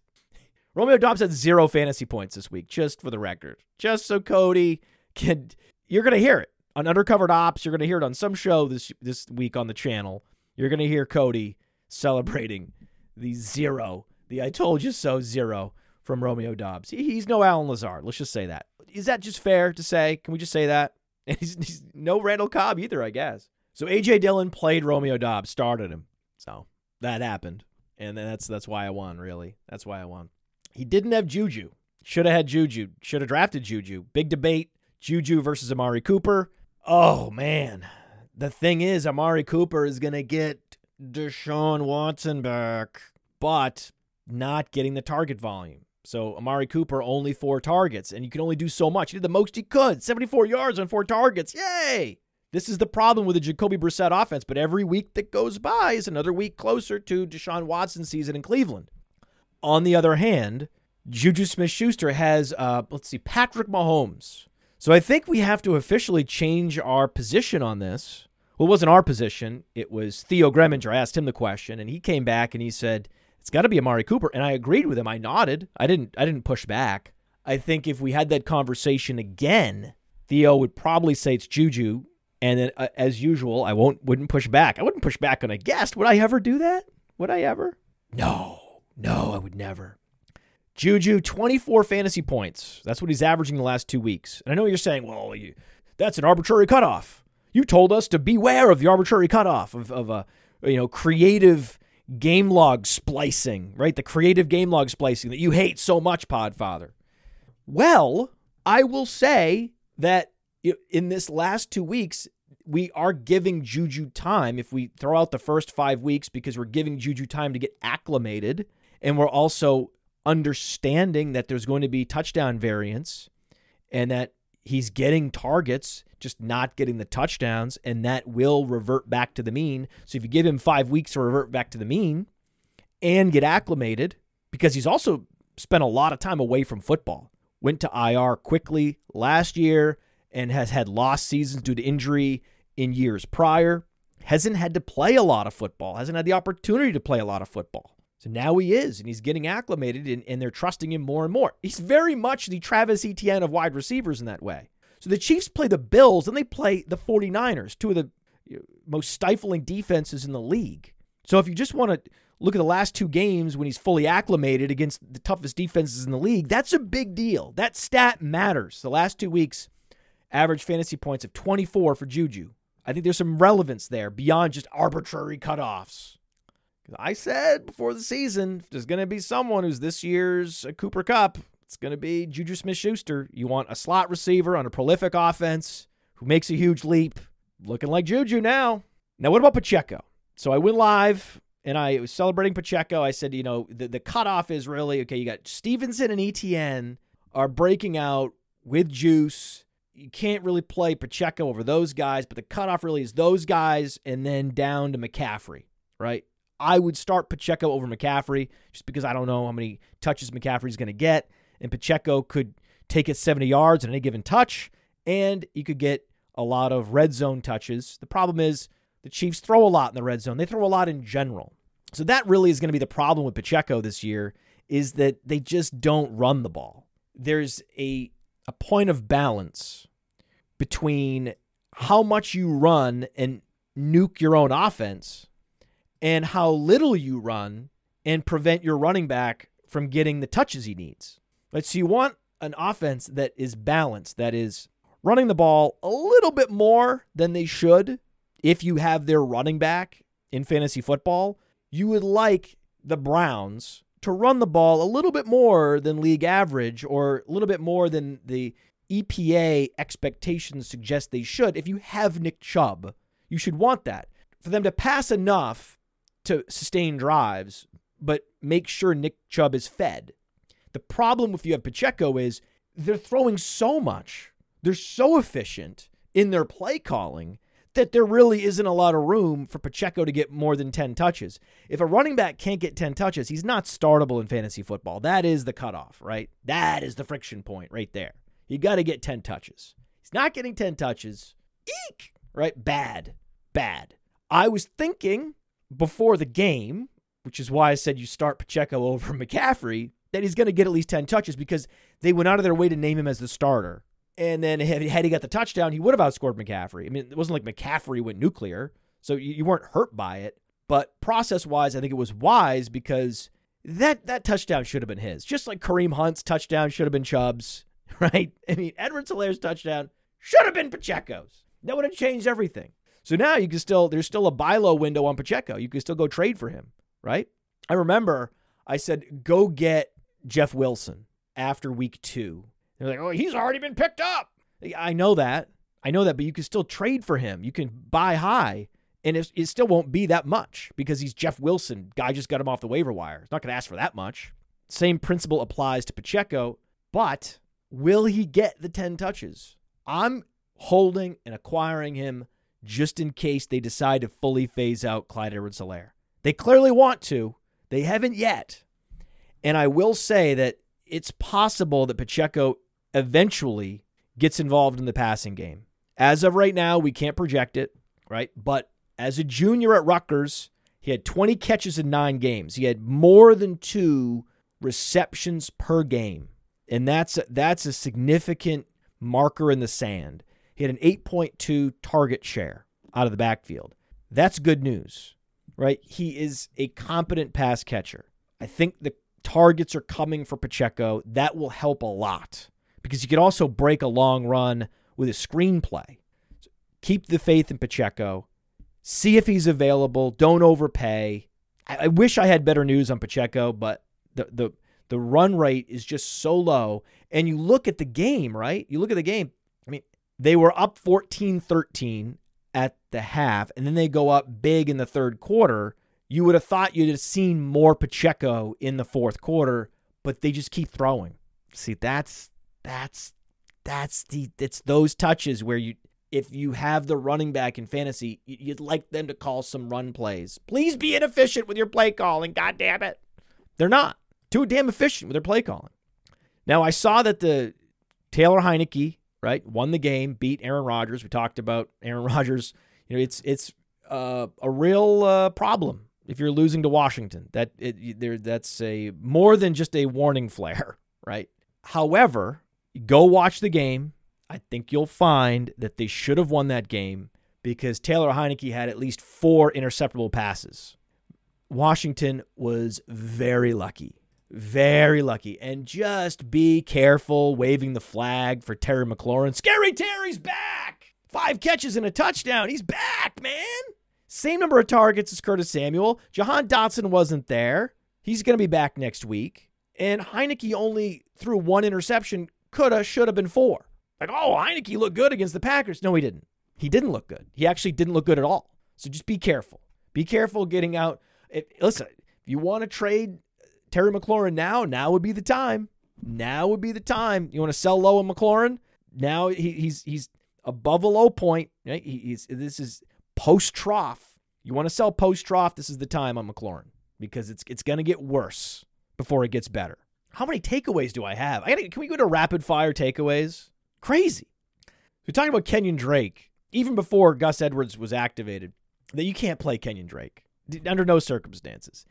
Speaker 1: Romeo Doubs had zero fantasy points this week, just for the record. Just so Cody can. You're going to hear it on Undercovered Ops. You're going to hear it on some show this this week on the channel. You're going to hear Cody celebrating the zero, the I told you so zero from Romeo Doubs. He, he's no Allen Lazard. Let's just say that. Is that just fair to say? Can we just say that? And he's, he's no Randall Cobb either, I guess. So AJ Dillon played Romeo Doubs, started him. So that happened. And that's that's why I won, really. That's why I won. He didn't have Juju. Should have had Juju. Should have drafted Juju. Big debate. Juju versus Amari Cooper. Oh man. The thing is, Amari Cooper is gonna get Deshaun Watson back, but not getting the target volume. So Amari Cooper only four targets, and you can only do so much. He did the most he could, 74 yards on four targets. Yay! This is the problem with the Jacoby Brissett offense, but every week that goes by is another week closer to Deshaun Watson's season in Cleveland. On the other hand, Juju Smith Schuster has, uh, let's see, Patrick Mahomes. So I think we have to officially change our position on this. Well, it wasn't our position. It was Theo Gremminger. I asked him the question, and he came back and he said, it's got to be Amari Cooper. And I agreed with him. I nodded. I didn't I didn't push back. I think if we had that conversation again, Theo would probably say it's Juju. And then, uh, as usual, I won't wouldn't push back. I wouldn't push back on a guest. Would I ever do that? Would I ever? No, no, I would never. Juju, 24 fantasy points. That's what he's averaging the last two weeks. And I know you're saying, well, you, that's an arbitrary cutoff. You told us to beware of the arbitrary cutoff of, of a you know creative game log splicing, right? The creative game log splicing that you hate so much, Podfather. Well, I will say that in this last two weeks, we are giving Juju time. If we throw out the first five weeks, because we're giving Juju time to get acclimated, and we're also understanding that there's going to be touchdown variance and that he's getting targets, just not getting the touchdowns, and that will revert back to the mean. So if you give him five weeks to revert back to the mean and get acclimated, because he's also spent a lot of time away from football, went to IR quickly last year and has had lost seasons due to injury in years prior, hasn't had to play a lot of football, hasn't had the opportunity to play a lot of football. So now he is, and he's getting acclimated, and, and they're trusting him more and more. He's very much the Travis Etienne of wide receivers in that way. So the Chiefs play the Bills, and they play the 49ers, two of the most stifling defenses in the league. So if you just want to look at the last two games when he's fully acclimated against the toughest defenses in the league, that's a big deal. That stat matters. The last two weeks, average fantasy points of 24 for Juju. I think there's some relevance there beyond just arbitrary cutoffs. I said before the season, if there's going to be someone who's this year's Cooper Kupp, it's going to be Juju Smith Schuster. You want a slot receiver on a prolific offense who makes a huge leap. Looking like Juju now. Now, what about Pacheco? So I went live and I was celebrating Pacheco. I said, you know, the, the cutoff is really okay. You got Stevenson and Etienne are breaking out with juice. You can't really play Pacheco over those guys, but the cutoff really is those guys and then down to McCaffrey, right? I would start Pacheco over McCaffrey just because I don't know how many touches McCaffrey's going to get. And Pacheco could take it 70 yards in any given touch, and you could get a lot of red zone touches. The problem is the Chiefs throw a lot in the red zone. They throw a lot in general. So that really is going to be the problem with Pacheco this year is that they just don't run the ball. There's a a point of balance between how much you run and nuke your own offense and how little you run and prevent your running back from getting the touches he needs. Right? So you want an offense that is balanced, that is running the ball a little bit more than they should if you have their running back in fantasy football. You would like the Browns to run the ball a little bit more than league average or a little bit more than the EPA expectations suggest they should. If you have Nick Chubb, you should want that. For them to pass enough to sustain drives, but make sure Nick Chubb is fed. The problem if you have Pacheco is they're throwing so much. They're so efficient in their play calling that there really isn't a lot of room for Pacheco to get more than 10 touches. If a running back can't get 10 touches, he's not startable in fantasy football. That is the cutoff, right? That is the friction point right there. You got to get 10 touches. He's not getting 10 touches. Eek! Right? Bad. Bad. I was thinking before the game, which is why I said you start Pacheco over McCaffrey, that he's going to get at least 10 touches because they went out of their way to name him as the starter. And then had he got the touchdown, he would have outscored McCaffrey. I mean, it wasn't like McCaffrey went nuclear, so you weren't hurt by it. But process wise, I think it was wise because that that touchdown should have been his. Just like Kareem Hunt's touchdown should have been Chubb's, right? I mean, Edwards-Helaire's touchdown should have been Pacheco's. That would have changed everything. So now you can still there's still a buy low window on Pacheco. You can still go trade for him, right? I remember I said go get Jeff Wilson after week two. They're like, oh, he's already been picked up. I know that. I know that, but you can still trade for him. You can buy high, and it, it still won't be that much because he's Jeff Wilson. Guy just got him off the waiver wire. He's not going to ask for that much. Same principle applies to Pacheco, but will he get the 10 touches? I'm holding and acquiring him just in case they decide to fully phase out Clyde Edwards Helaire. They clearly want to, they haven't yet. And I will say that it's possible that Pacheco eventually gets involved in the passing game. As of right now, we can't project it, right? But as a junior at Rutgers, he had 20 catches in nine games. He had more than two receptions per game. And that's that's a significant marker in the sand. He had an 8.2 target share out of the backfield. That's good news, right? He is a competent pass catcher. I think the targets are coming for Pacheco. That will help a lot because you could also break a long run with a screenplay. So keep the faith in Pacheco. See if he's available. Don't overpay. I, I wish I had better news on Pacheco, but the the the run rate is just so low. And you look at the game, right? You look at the game. They were up 14 13 at the half, and then they go up big in the third quarter. You would have thought you'd have seen more Pacheco in the fourth quarter, but they just keep throwing. See, that's that's that's the it's those touches where you if you have the running back in fantasy, you'd like them to call some run plays. Please be inefficient with your play calling. God damn it. They're not. Too damn efficient with their play calling. Now I saw that the Taylor Heinicke right? Won the game, beat Aaron Rodgers. We talked about Aaron Rodgers. You know, it's it's uh, a real uh, problem if you're losing to Washington. That it, there that's a more than just a warning flare, right? However, go watch the game. I think you'll find that they should have won that game because Taylor Heinicke had at least four interceptable passes. Washington was very lucky. Very lucky. And just be careful waving the flag for Terry McLaurin. Scary Terry's back. Five catches and a touchdown. He's back, man. Same number of targets as Curtis Samuel. Jahan Dotson wasn't there. He's going to be back next week. And Heinicke only threw one interception. Coulda, should have been four. Like, oh, Heinicke looked good against the Packers. No, he didn't. He didn't look good. He actually didn't look good at all. So just be careful. Be careful getting out. If, listen, if you want to trade Terry McLaurin now, now would be the time. Now would be the time. You want to sell low on McLaurin? Now he, he's he's above a low point. Right? He, he's this is post trough. You want to sell post trough? This is the time on McLaurin because it's it's going to get worse before it gets better. How many takeaways do I have? I gotta, can we go to rapid fire takeaways? Crazy. We're talking about Kenyon Drake even before Gus Edwards was activated. That you can't play Kenyon Drake under no circumstances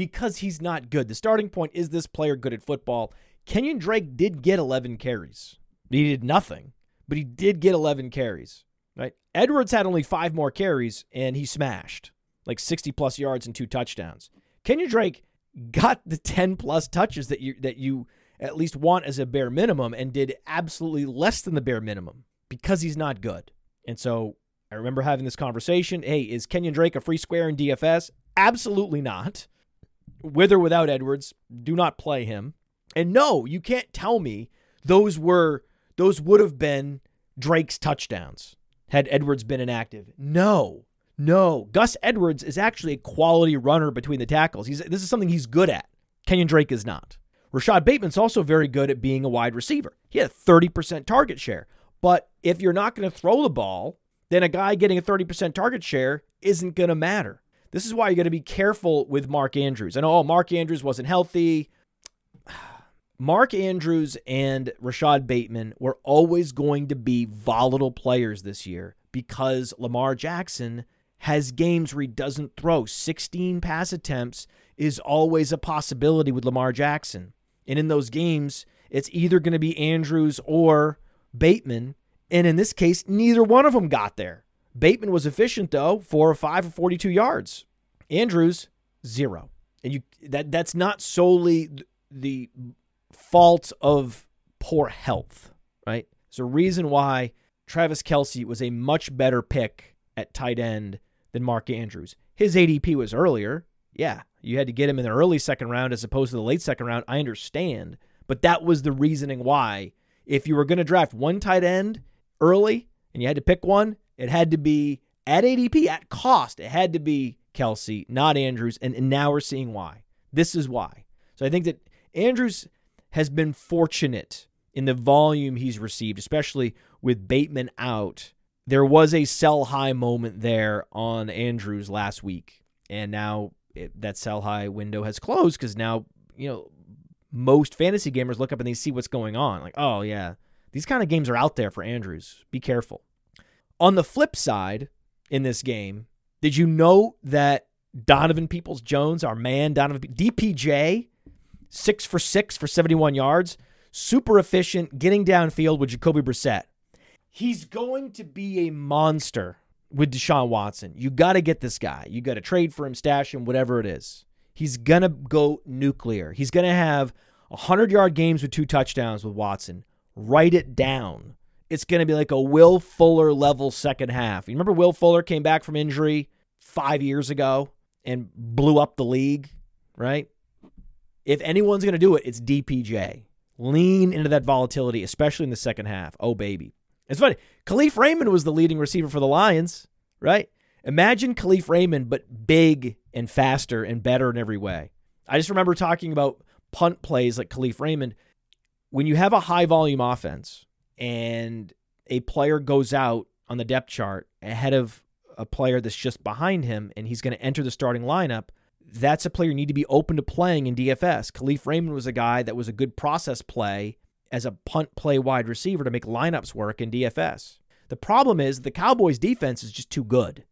Speaker 1: because he's not good. The starting point is this player good at football. Kenyon Drake did get 11 carries. He did nothing, but he did get 11 carries. Right? Edwards had only five more carries and he smashed like 60 plus yards and two touchdowns. Kenyon Drake got the 10 plus touches that you that you at least want as a bare minimum and did absolutely less than the bare minimum because he's not good. And so I remember having this conversation. Hey, is Kenyon Drake a free square in DFS? Absolutely not. With or without Edwards, do not play him. And no, you can't tell me those were those would have been Drake's touchdowns had Edwards been inactive. No. No. Gus Edwards is actually a quality runner between the tackles. He's this is something he's good at. Kenyon Drake is not. Rashod Bateman's also very good at being a wide receiver. He had a 30% target share. But if you're not going to throw the ball, then a guy getting a 30% target share isn't going to matter. This is why you got to be careful with Mark Andrews. I know oh, Mark Andrews wasn't healthy. Mark Andrews and Rashod Bateman were always going to be volatile players this year because Lamar Jackson has games where he doesn't throw. 16 pass attempts is always a possibility with Lamar Jackson. And in those games, it's either going to be Andrews or Bateman. And in this case, neither one of them got there. Bateman was efficient though, four or five or 42 yards. Andrews, zero. And you that that's not solely the fault of poor health, right? There's a reason why Travis Kelce was a much better pick at tight end than Mark Andrews. His ADP was earlier. Yeah, you had to get him in the early second round as opposed to the late second round. I understand. But that was the reasoning why if you were going to draft one tight end early and you had to pick one, it had to be at ADP, at cost. It had to be Kelce, not Andrews. And, and now we're seeing why. This is why. So I think that Andrews has been fortunate in the volume he's received, especially with Bateman out. There was a sell high moment there on Andrews last week. And now it, that sell high window has closed because now, you know, most fantasy gamers look up and they see what's going on. Like, oh, yeah, these kind of games are out there for Andrews. Be careful. On the flip side, in this game, did you know that Donovan Peoples Jones, our man, Donovan DPJ, six for six for 71 yards, super efficient, getting downfield with Jacoby Brissett. He's going to be a monster with Deshaun Watson. You got to get this guy. You got to trade for him, stash him, whatever it is. He's going to go nuclear. He's going to have 100 yard games with two touchdowns with Watson. Write it down. It's going to be like a Will Fuller level second half. You remember Will Fuller came back from injury five years ago and blew up the league, right? If anyone's going to do it, it's DPJ. Lean into that volatility, especially in the second half. Oh, baby. It's funny. Kalif Raymond was the leading receiver for the Lions, right? Imagine Kalif Raymond, but big and faster and better in every way. I just remember talking about punt plays like Kalif Raymond. When you have a high volume offense and a player goes out on the depth chart ahead of a player that's just behind him and he's going to enter the starting lineup, that's a player you need to be open to playing in DFS. Kalif Raymond was a guy that was a good process play as a punt play wide receiver to make lineups work in DFS. The problem is the Cowboys defense is just too good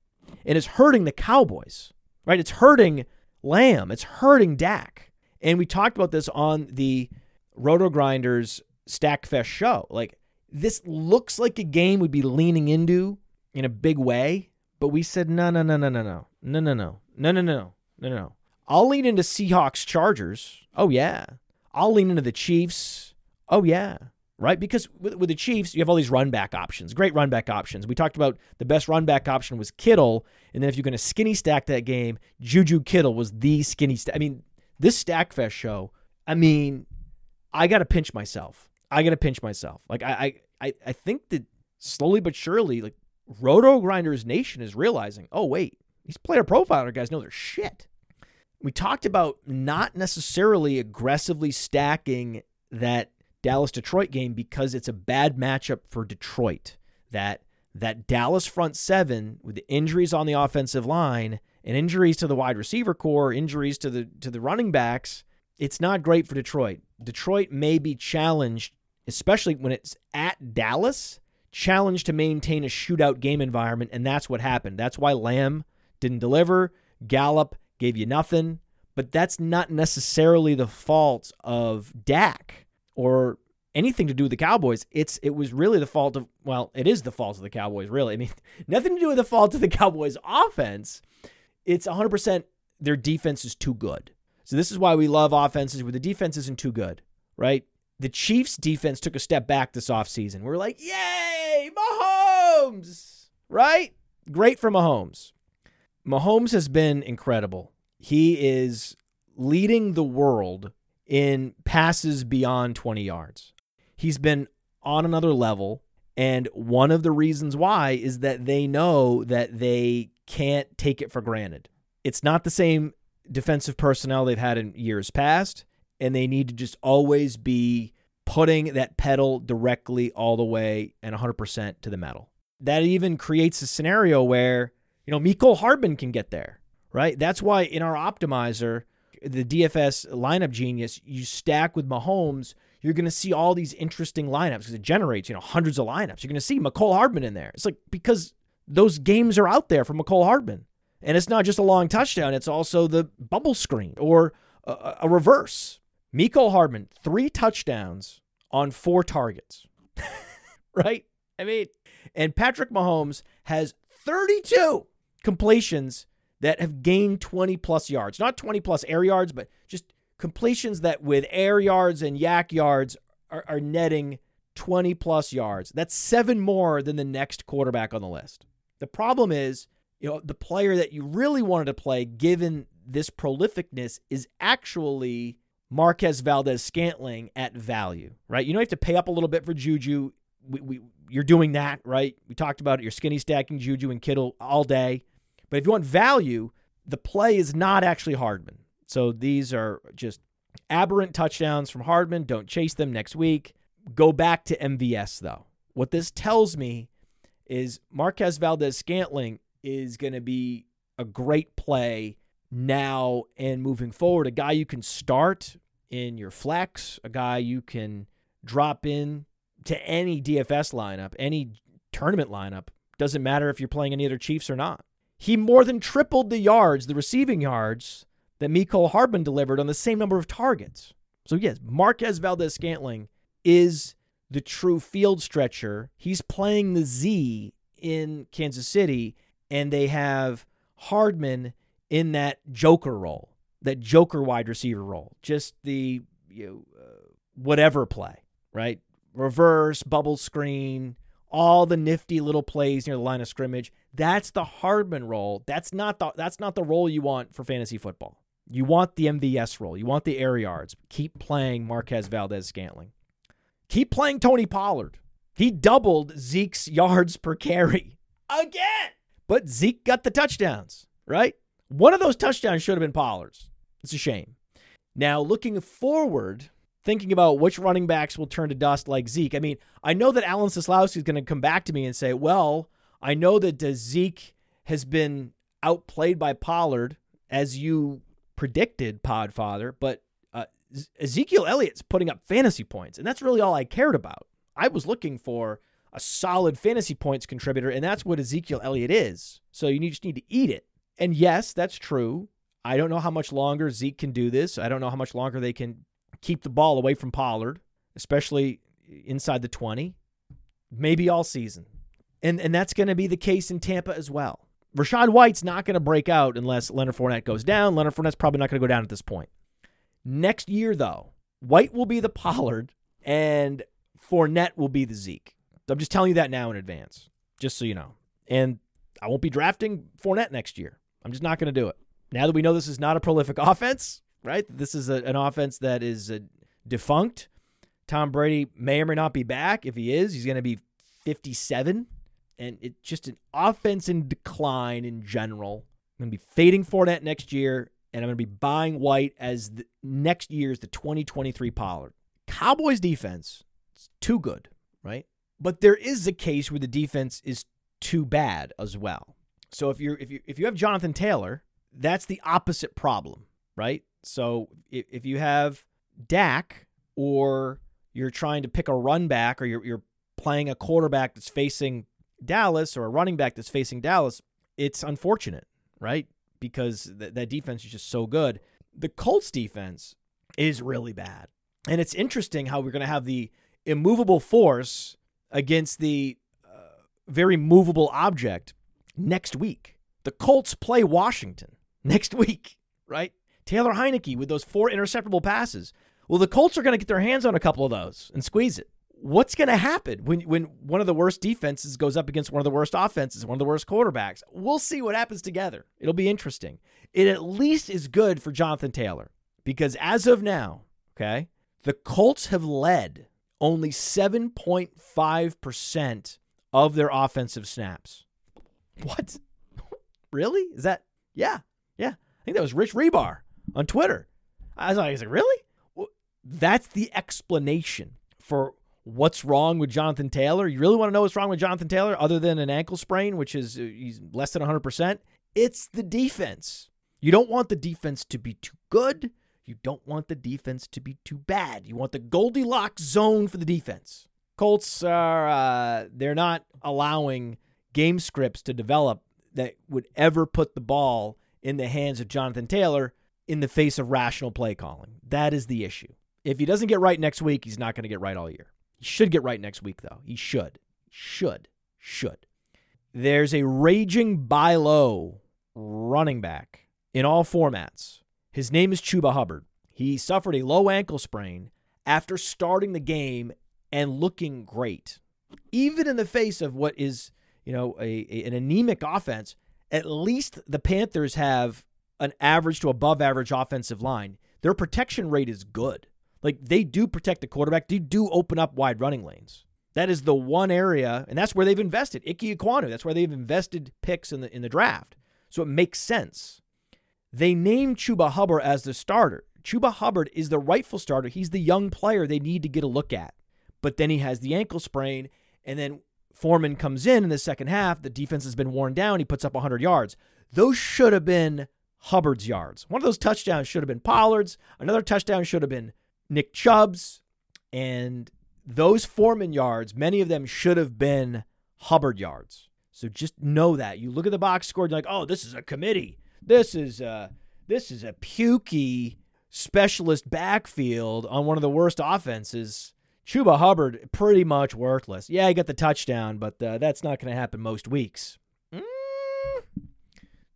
Speaker 1: and it's hurting the Cowboys, right? It's hurting Lamb, it's hurting Dak. And we talked about this on the Roto Grinders Stackfest show. Like, this looks like a game we'd be leaning into in a big way, but we said, no, no, no, no, no, no, no, no, no, no, no, no, no, no. I'll lean into Seahawks Chargers. Oh, yeah. I'll lean into the Chiefs. Oh, yeah. Right? Because with, with the Chiefs, you have all these run back options, great run back options. We talked about the best run back option was Kittle. And then if you're going to skinny stack that game, Juju Kittle was the skinny stack. I mean, this Stackfest show, I mean, I got to pinch myself. I got to pinch myself. Like, I, I, I think that slowly but surely, like, Roto Grinders Nation is realizing, oh, wait, these player profiler guys know their shit. We talked about not necessarily aggressively stacking that Dallas Detroit game because it's a bad matchup for Detroit. That that Dallas front seven with the injuries on the offensive line and injuries to the wide receiver core, injuries to the to the running backs, it's not great for Detroit. Detroit may be challenged, especially when it's at Dallas, challenged to maintain a shootout game environment, and that's what happened. That's why Lamb didn't deliver. Gallup gave you nothing, but that's not necessarily the fault of Dak or anything to do with the Cowboys. It's it was really the fault of well, it is the fault of the Cowboys, really. I mean, nothing to do with the fault of the Cowboys offense. It's 100% their defense is too good. So this is why we love offenses where the defense isn't too good, right? The Chiefs defense took a step back this offseason. We're like, "Yay, Mahomes!" Right? Great for Mahomes. Mahomes has been incredible. He is leading the world in passes beyond 20 yards. He's been on another level. And one of the reasons why is that they know that they can't take it for granted. It's not the same defensive personnel they've had in years past, and they need to just always be putting that pedal directly all the way and 100% to the metal. That even creates a scenario where you know, Mecole Hardman can get there, right? That's why in our optimizer, the DFS lineup genius, you stack with Mahomes, you're going to see all these interesting lineups because it generates, you know, hundreds of lineups. You're going to see Mecole Hardman in there. It's like because those games are out there for Mecole Hardman. And it's not just a long touchdown, it's also the bubble screen or a, a reverse. Mecole Hardman, three touchdowns on four targets. right? I mean, and Patrick Mahomes has 32 completions that have gained 20 plus yards. Not 20 plus air yards, but just completions that with air yards and YAC yards are, are netting 20 plus yards. That's seven more than the next quarterback on the list. The problem is, you know, the player that you really wanted to play, given this prolificness, is actually Marquez Valdes Scantling at value, right? You know, you have to pay up a little bit for Juju. We, we, you're doing that, right? We talked about it. You're skinny stacking Juju and Kittle all day. But if you want value, the play is not actually Hardman. So these are just aberrant touchdowns from Hardman. Don't chase them next week. Go back to MVS, though. What this tells me is Marquez Valdes Scantling is going to be a great play now and moving forward. A guy you can start in your flex, a guy you can drop in to any DFS lineup, any tournament lineup. Doesn't matter if you're playing any other Chiefs or not. He more than tripled the yards, the receiving yards that Mecole Hardman delivered on the same number of targets. So, yes, Marquez Valdes Scantling is the true field stretcher. He's playing the Z in Kansas City, and they have Hardman in that Joker role, that Joker wide receiver role, just the you know, uh, whatever play, right? Reverse, bubble screen, all the nifty little plays near the line of scrimmage. That's the Hardman role. That's not the that's not the role you want for fantasy football. You want the MVS role. You want the air yards. Keep playing Marquez Valdes Scantling. Keep playing Tony Pollard. He doubled Zeke's yards per carry again. But Zeke got the touchdowns, right? One of those touchdowns should have been Pollard's. It's a shame. Now, looking forward, thinking about which running backs will turn to dust like Zeke. I mean, I know that Alan Seslowsky is going to come back to me and say, well, I know that Zeke has been outplayed by Pollard, as you predicted, Podfather, but uh, Ezekiel Elliott's putting up fantasy points, and that's really all I cared about. I was looking for a solid fantasy points contributor, and that's what Ezekiel Elliott is. So you just need to eat it. And yes, that's true. I don't know how much longer Zeke can do this. I don't know how much longer they can keep the ball away from Pollard, especially inside the 20, maybe all season. And and that's going to be the case in Tampa as well. Rachaad White's not going to break out unless Leonard Fournette goes down. Leonard Fournette's probably not going to go down at this point. Next year, though, White will be the Pollard and Fournette will be the Zeke. I'm just telling you that now in advance, just so you know. And I won't be drafting Fournette next year. I'm just not going to do it. Now that we know this is not a prolific offense, right? This is a, an offense that is uh, defunct. Tom Brady may or may not be back. If he is, he's going to be 57. And it's just an offense in decline in general. I'm going to be fading Fournette next year, and I'm going to be buying White as the, next year's the 2023 Pollard. Cowboys defense is too good, right? But there is a case where the defense is too bad as well. So if you're if you if you have Jonathan Taylor, that's the opposite problem, right? So if, if you have Dak or you're trying to pick a run back or you're you're playing a quarterback that's facing Dallas or a running back that's facing Dallas, it's unfortunate, right? Because th- that defense is just so good. The Colts defense is really bad. And it's interesting how we're going to have the immovable force against the uh, very movable object next week. The Colts play Washington next week, right? Taylor Heinicke with those four interceptable passes. Well, the Colts are going to get their hands on a couple of those and squeeze it. What's going to happen when when one of the worst defenses goes up against one of the worst offenses, one of the worst quarterbacks? We'll see what happens together. It'll be interesting. It at least is good for Jonathan Taylor because as of now, okay, the Colts have led only 7.5% of their offensive snaps. What? really? Is that? Yeah. Yeah. I think that was Rich Hribar on Twitter. I was like, I was like really? Well, that's the explanation for what's wrong with Jonathan Taylor. You really want to know what's wrong with Jonathan Taylor other than an ankle sprain, which is uh, he's less than 100%? It's the defense. You don't want the defense to be too good. You don't want the defense to be too bad. You want the Goldilocks zone for the defense. Colts are uh, they're not allowing game scripts to develop that would ever put the ball in the hands of Jonathan Taylor in the face of rational play calling. That is the issue. If he doesn't get right next week, he's not going to get right all year. He should get right next week, though. He should. Should. Should. There's a raging buy low running back in all formats his name is Chuba Hubbard. He suffered a low ankle sprain after starting the game and looking great. Even in the face of what is, you know, a, a, an anemic offense, at least the Panthers have an average to above average offensive line. Their protection rate is good. Like they do protect the quarterback. They do open up wide running lanes. That is the one area, and that's where they've invested. Ike Ekwonu, that's where they've invested picks in the in the draft. So it makes sense. They named Chuba Hubbard as the starter. Chuba Hubbard is the rightful starter. He's the young player they need to get a look at. But then he has the ankle sprain, and then Foreman comes in in the second half. The defense has been worn down. He puts up 100 yards. Those should have been Hubbard's yards. One of those touchdowns should have been Pollard's. Another touchdown should have been Nick Chubb's. And those Foreman yards, many of them should have been Hubbard yards. So just know that. You look at the box score, you're like, oh, this is a committee. This is a this is a pukey specialist backfield on one of the worst offenses. Chuba Hubbard pretty much worthless. Yeah, he got the touchdown, but uh, that's not going to happen most weeks. Mm.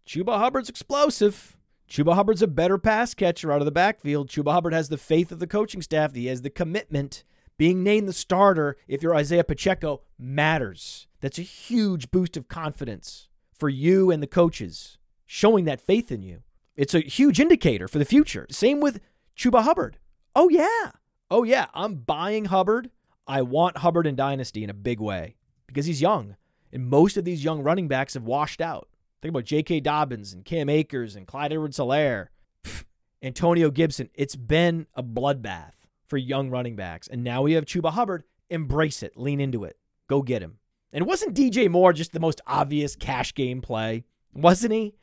Speaker 1: Chuba Hubbard's explosive. Chuba Hubbard's a better pass catcher out of the backfield. Chuba Hubbard has the faith of the coaching staff. He has the commitment. Being named the starter, if you're Isaiah Pacheco, matters. That's a huge boost of confidence for you and the coaches showing that faith in you. It's a huge indicator for the future. Same with Chuba Hubbard. Oh, yeah. Oh, yeah. I'm buying Hubbard. I want Hubbard in Dynasty in a big way because he's young. And most of these young running backs have washed out. Think about J.K. Dobbins and Cam Akers and Clyde Edwards Helaire, Antonio Gibson. It's been a bloodbath for young running backs. And now we have Chuba Hubbard. Embrace it, lean into it, go get him. And wasn't DJ Moore just the most obvious cash game play? Wasn't he?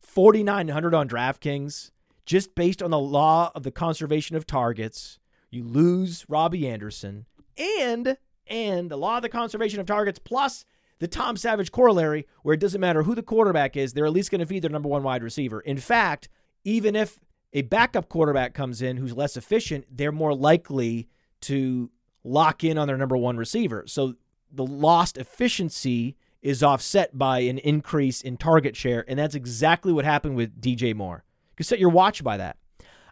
Speaker 1: 4,900 on DraftKings just based on the law of the conservation of targets. You lose Robbie Anderson and and the law of the conservation of targets plus the Tom Savage corollary where it doesn't matter who the quarterback is, they're at least going to feed their number one wide receiver. In fact, even if a backup quarterback comes in who's less efficient, they're more likely to lock in on their number one receiver. So the lost efficiency is offset by an increase in target share, and that's exactly what happened with DJ Moore. You set your watch by that.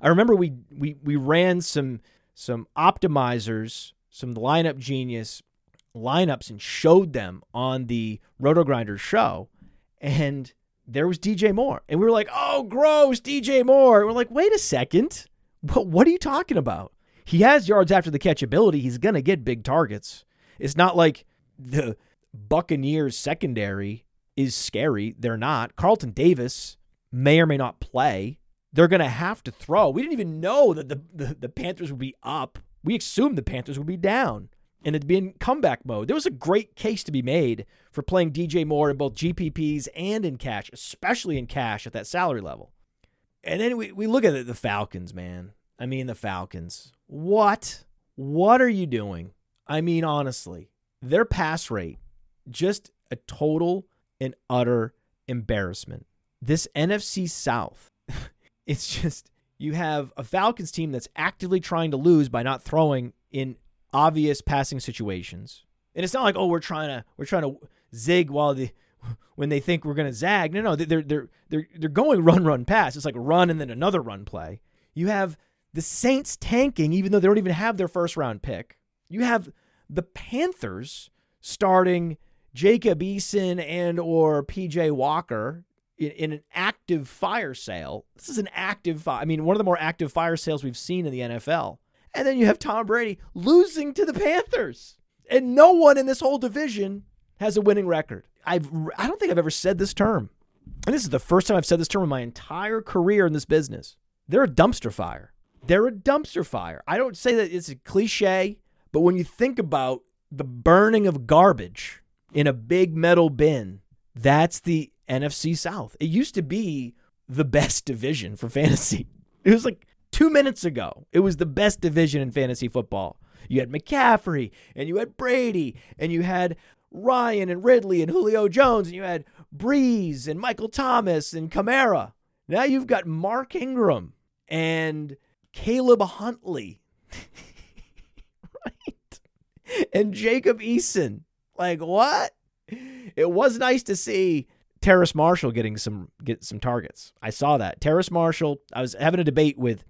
Speaker 1: I remember we we we ran some some optimizers, some lineup genius lineups and showed them on the Roto Grinders show, and there was DJ Moore, and we were like, "Oh, gross, DJ Moore." And we're like, "Wait a second, what what are you talking about?" He has yards after the catch ability. He's gonna get big targets. It's not like the Buccaneers secondary is scary. They're not. Carlton Davis may or may not play. They're going to have to throw. We didn't even know that the, the, the, Panthers would be up. We assumed the Panthers would be down and it'd be in comeback mode. There was a great case to be made for playing DJ Moore in both GPPs and in cash, especially in cash at that salary level. And then we, we look at the Falcons, man. I mean, the Falcons. What? What are you doing? I mean, honestly, their pass rate just a total and utter embarrassment. This NFC South, it's just you have a Falcons team that's actively trying to lose by not throwing in obvious passing situations. And it's not like, oh, we're trying to we're trying to zig while the when they think we're going to zag. No, no, they're they're they're they're going run run pass. It's like run and then another run play. You have the Saints tanking even though they don't even have their first round pick. You have the Panthers starting Jacob Eason and or PJ Walker in, an active fire sale. This is an active fire. I mean, one of the more active fire sales we've seen in the NFL. And then you have Tom Brady losing to the Panthers. And no one in this whole division has a winning record. I've I don't think I've ever said this term. And this is the first time I've said this term in my entire career in this business. They're a dumpster fire. They're a dumpster fire. I don't say that it's a cliche, but when you think about the burning of garbage in a big metal bin. That's the NFC South. It used to be the best division for fantasy. It was like two minutes ago. It was the best division in fantasy football. You had McCaffrey and you had Brady and you had Ryan and Ridley and Julio Jones and you had Brees and Michael Thomas and Kamara. Now you've got Mark Ingram and Caleb Huntley. right? And Jacob Eason like what? It was nice to see Terrace Marshall getting some get some targets. I saw that. Terrace Marshall, I was having a debate with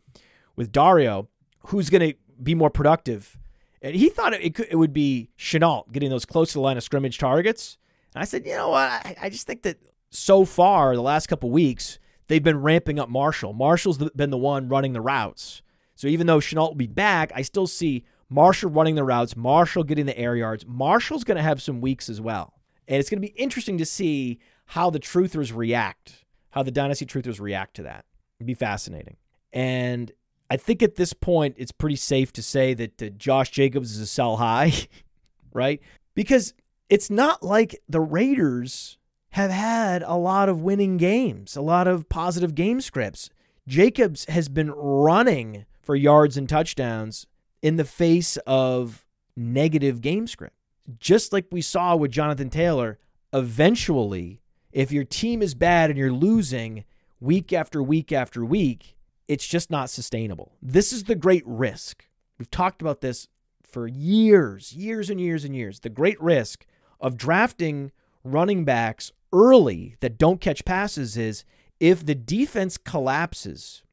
Speaker 1: with Dario who's going to be more productive. And he thought it, could, it would be Shenault getting those close to the line of scrimmage targets. And I said, you know what? I, I just think that so far, the last couple weeks, they've been ramping up Marshall. Marshall's been the one running the routes. So even though Shenault will be back, I still see Marshall running the routes, Marshall getting the air yards. Marshall's going to have some weeks as well. And it's going to be interesting to see how the truthers react, how the Dynasty truthers react to that. It'd be fascinating. And I think at this point, it's pretty safe to say that uh, Josh Jacobs is a sell high, right? Because it's not like the Raiders have had a lot of winning games, a lot of positive game scripts. Jacobs has been running for yards and touchdowns in the face of negative game script. Just like we saw with Jonathan Taylor, eventually, if your team is bad and you're losing week after week after week, it's just not sustainable. This is the great risk. We've talked about this for years, years and years and years. The great risk of drafting running backs early that don't catch passes is if the defense collapses,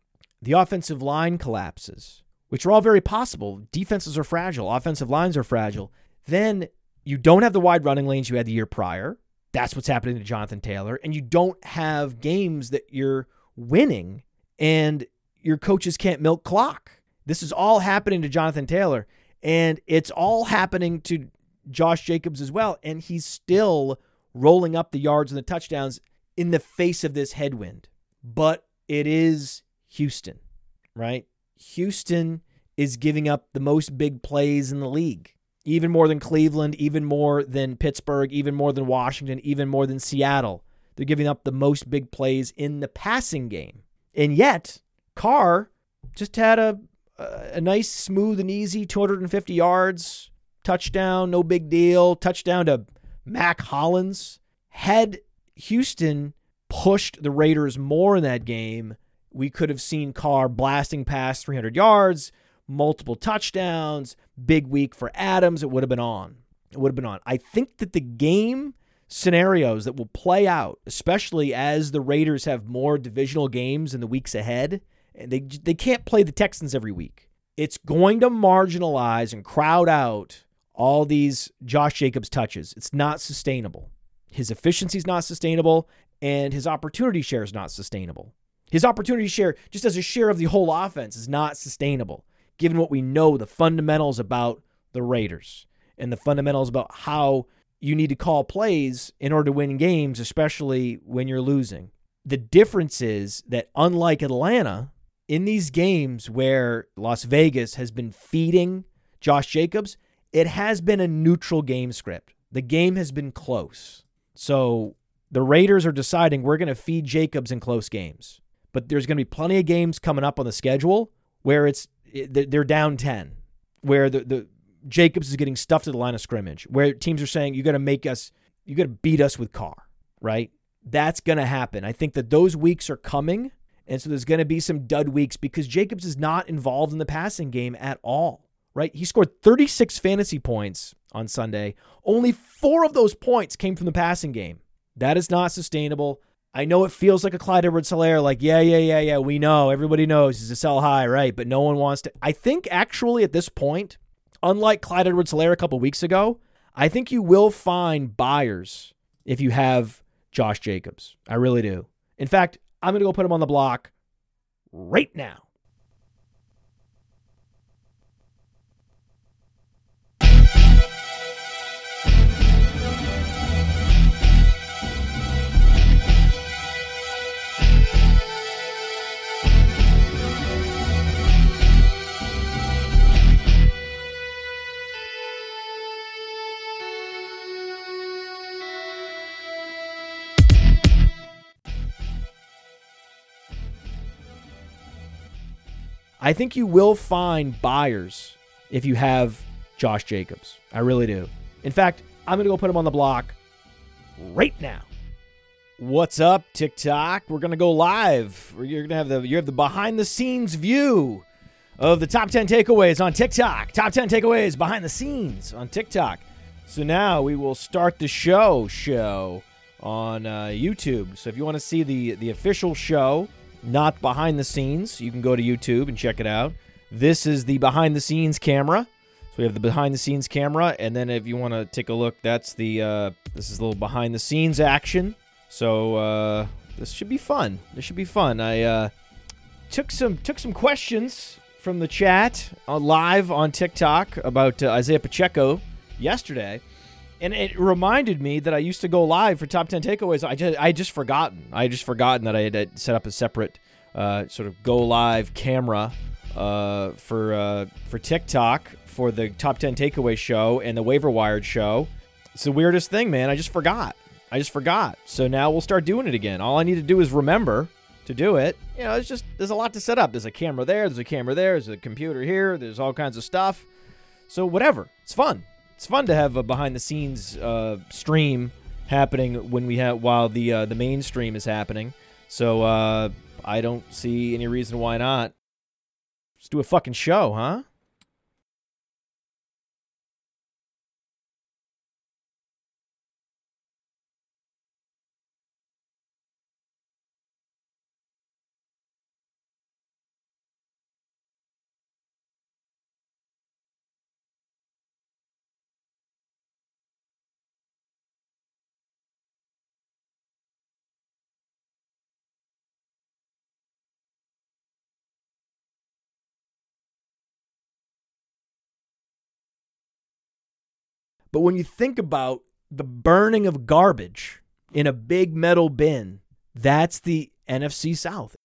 Speaker 1: the offensive line collapses, which are all very possible. Defenses are fragile, offensive lines are fragile. Then you don't have the wide running lanes you had the year prior. That's what's happening to Jonathan Taylor. And you don't have games that you're winning and your coaches can't milk clock. This is all happening to Jonathan Taylor. And it's all happening to Josh Jacobs as well. And he's still rolling up the yards and the touchdowns in the face of this headwind. But it is Houston, right? Houston is giving up the most big plays in the league, even more than Cleveland, even more than Pittsburgh, even more than Washington, even more than Seattle. They're giving up the most big plays in the passing game. And yet, Carr just had a a nice, smooth and easy 250 yards, touchdown, no big deal, touchdown to Mack Hollins. Had Houston pushed the Raiders more in that game, we could have seen Carr blasting past 300 yards, multiple touchdowns, big week for Adams. It would have been on. It would have been on. I think that the game scenarios that will play out, especially as the Raiders have more divisional games in the weeks ahead. And they they can't play the Texans every week. It's going to marginalize and crowd out all these Josh Jacobs touches. It's not sustainable. His efficiency is not sustainable, and his opportunity share is not sustainable. His opportunity share, just as a share of the whole offense, is not sustainable, given what we know the fundamentals about the Raiders and the fundamentals about how you need to call plays in order to win games, especially when you're losing. The difference is that, unlike Atlanta, in these games where Las Vegas has been feeding Josh Jacobs, it has been a neutral game script. The game has been close. So the Raiders are deciding we're going to feed Jacobs in close games. But there's going to be plenty of games coming up on the schedule where it's they're down 10, where the, the Jacobs is getting stuffed to the line of scrimmage, where teams are saying you got to make us you got to beat us with Carr, right? That's going to happen. I think that those weeks are coming. And so there's going to be some dud weeks because Jacobs is not involved in the passing game at all right? He scored 36 fantasy points on Sunday. Only four of those points came from the passing game. That is not sustainable. I know it feels like a Clyde Edwards Helaire, like, yeah, yeah, yeah, yeah, we know. Everybody knows he's a sell high, right? But no one wants to. I think actually at this point, unlike Clyde Edwards Helaire a couple weeks ago, I think you will find buyers if you have Josh Jacobs. I really do. In fact, I'm going to go put him on the block right now. I think you will find buyers if you have Josh Jacobs. I really do. In fact, I'm going to go put him on the block right now. What's up, TikTok? We're going to go live. You're going to have the you have the behind the scenes view of the top 10 takeaways on TikTok. Top 10 takeaways behind the scenes on TikTok. So now we will start the show show on uh, YouTube. So if you want to see the the official show, not behind the scenes. You can go to YouTube and check it out. This is the behind the scenes camera. So we have the behind the scenes camera, and then if you want to take a look, that's the uh, this is a little behind the scenes action. So uh, this should be fun. This should be fun. I uh, took some took some questions from the chat uh, live on TikTok about uh, Isaiah Pacheco yesterday and it reminded me that I used to go live for top 10 takeaways. I just I just forgotten. I just forgotten that I had set up a separate uh, sort of go live camera uh, for uh, for TikTok for the top 10 takeaway show and the waiver wired show. It's the weirdest thing, man. I just forgot. I just forgot. So now we'll start doing it again. All I need to do is remember to do it. You know, it's just there's a lot to set up. There's a camera there, there's a camera there, there's a computer here, there's all kinds of stuff. So whatever. It's fun it's fun to have a behind the scenes uh, stream happening when we have while the uh, the main stream is happening. So uh, I don't see any reason why not. Let's do a fucking show, huh? But when you think about the burning of garbage in a big metal bin, that's the NFC South.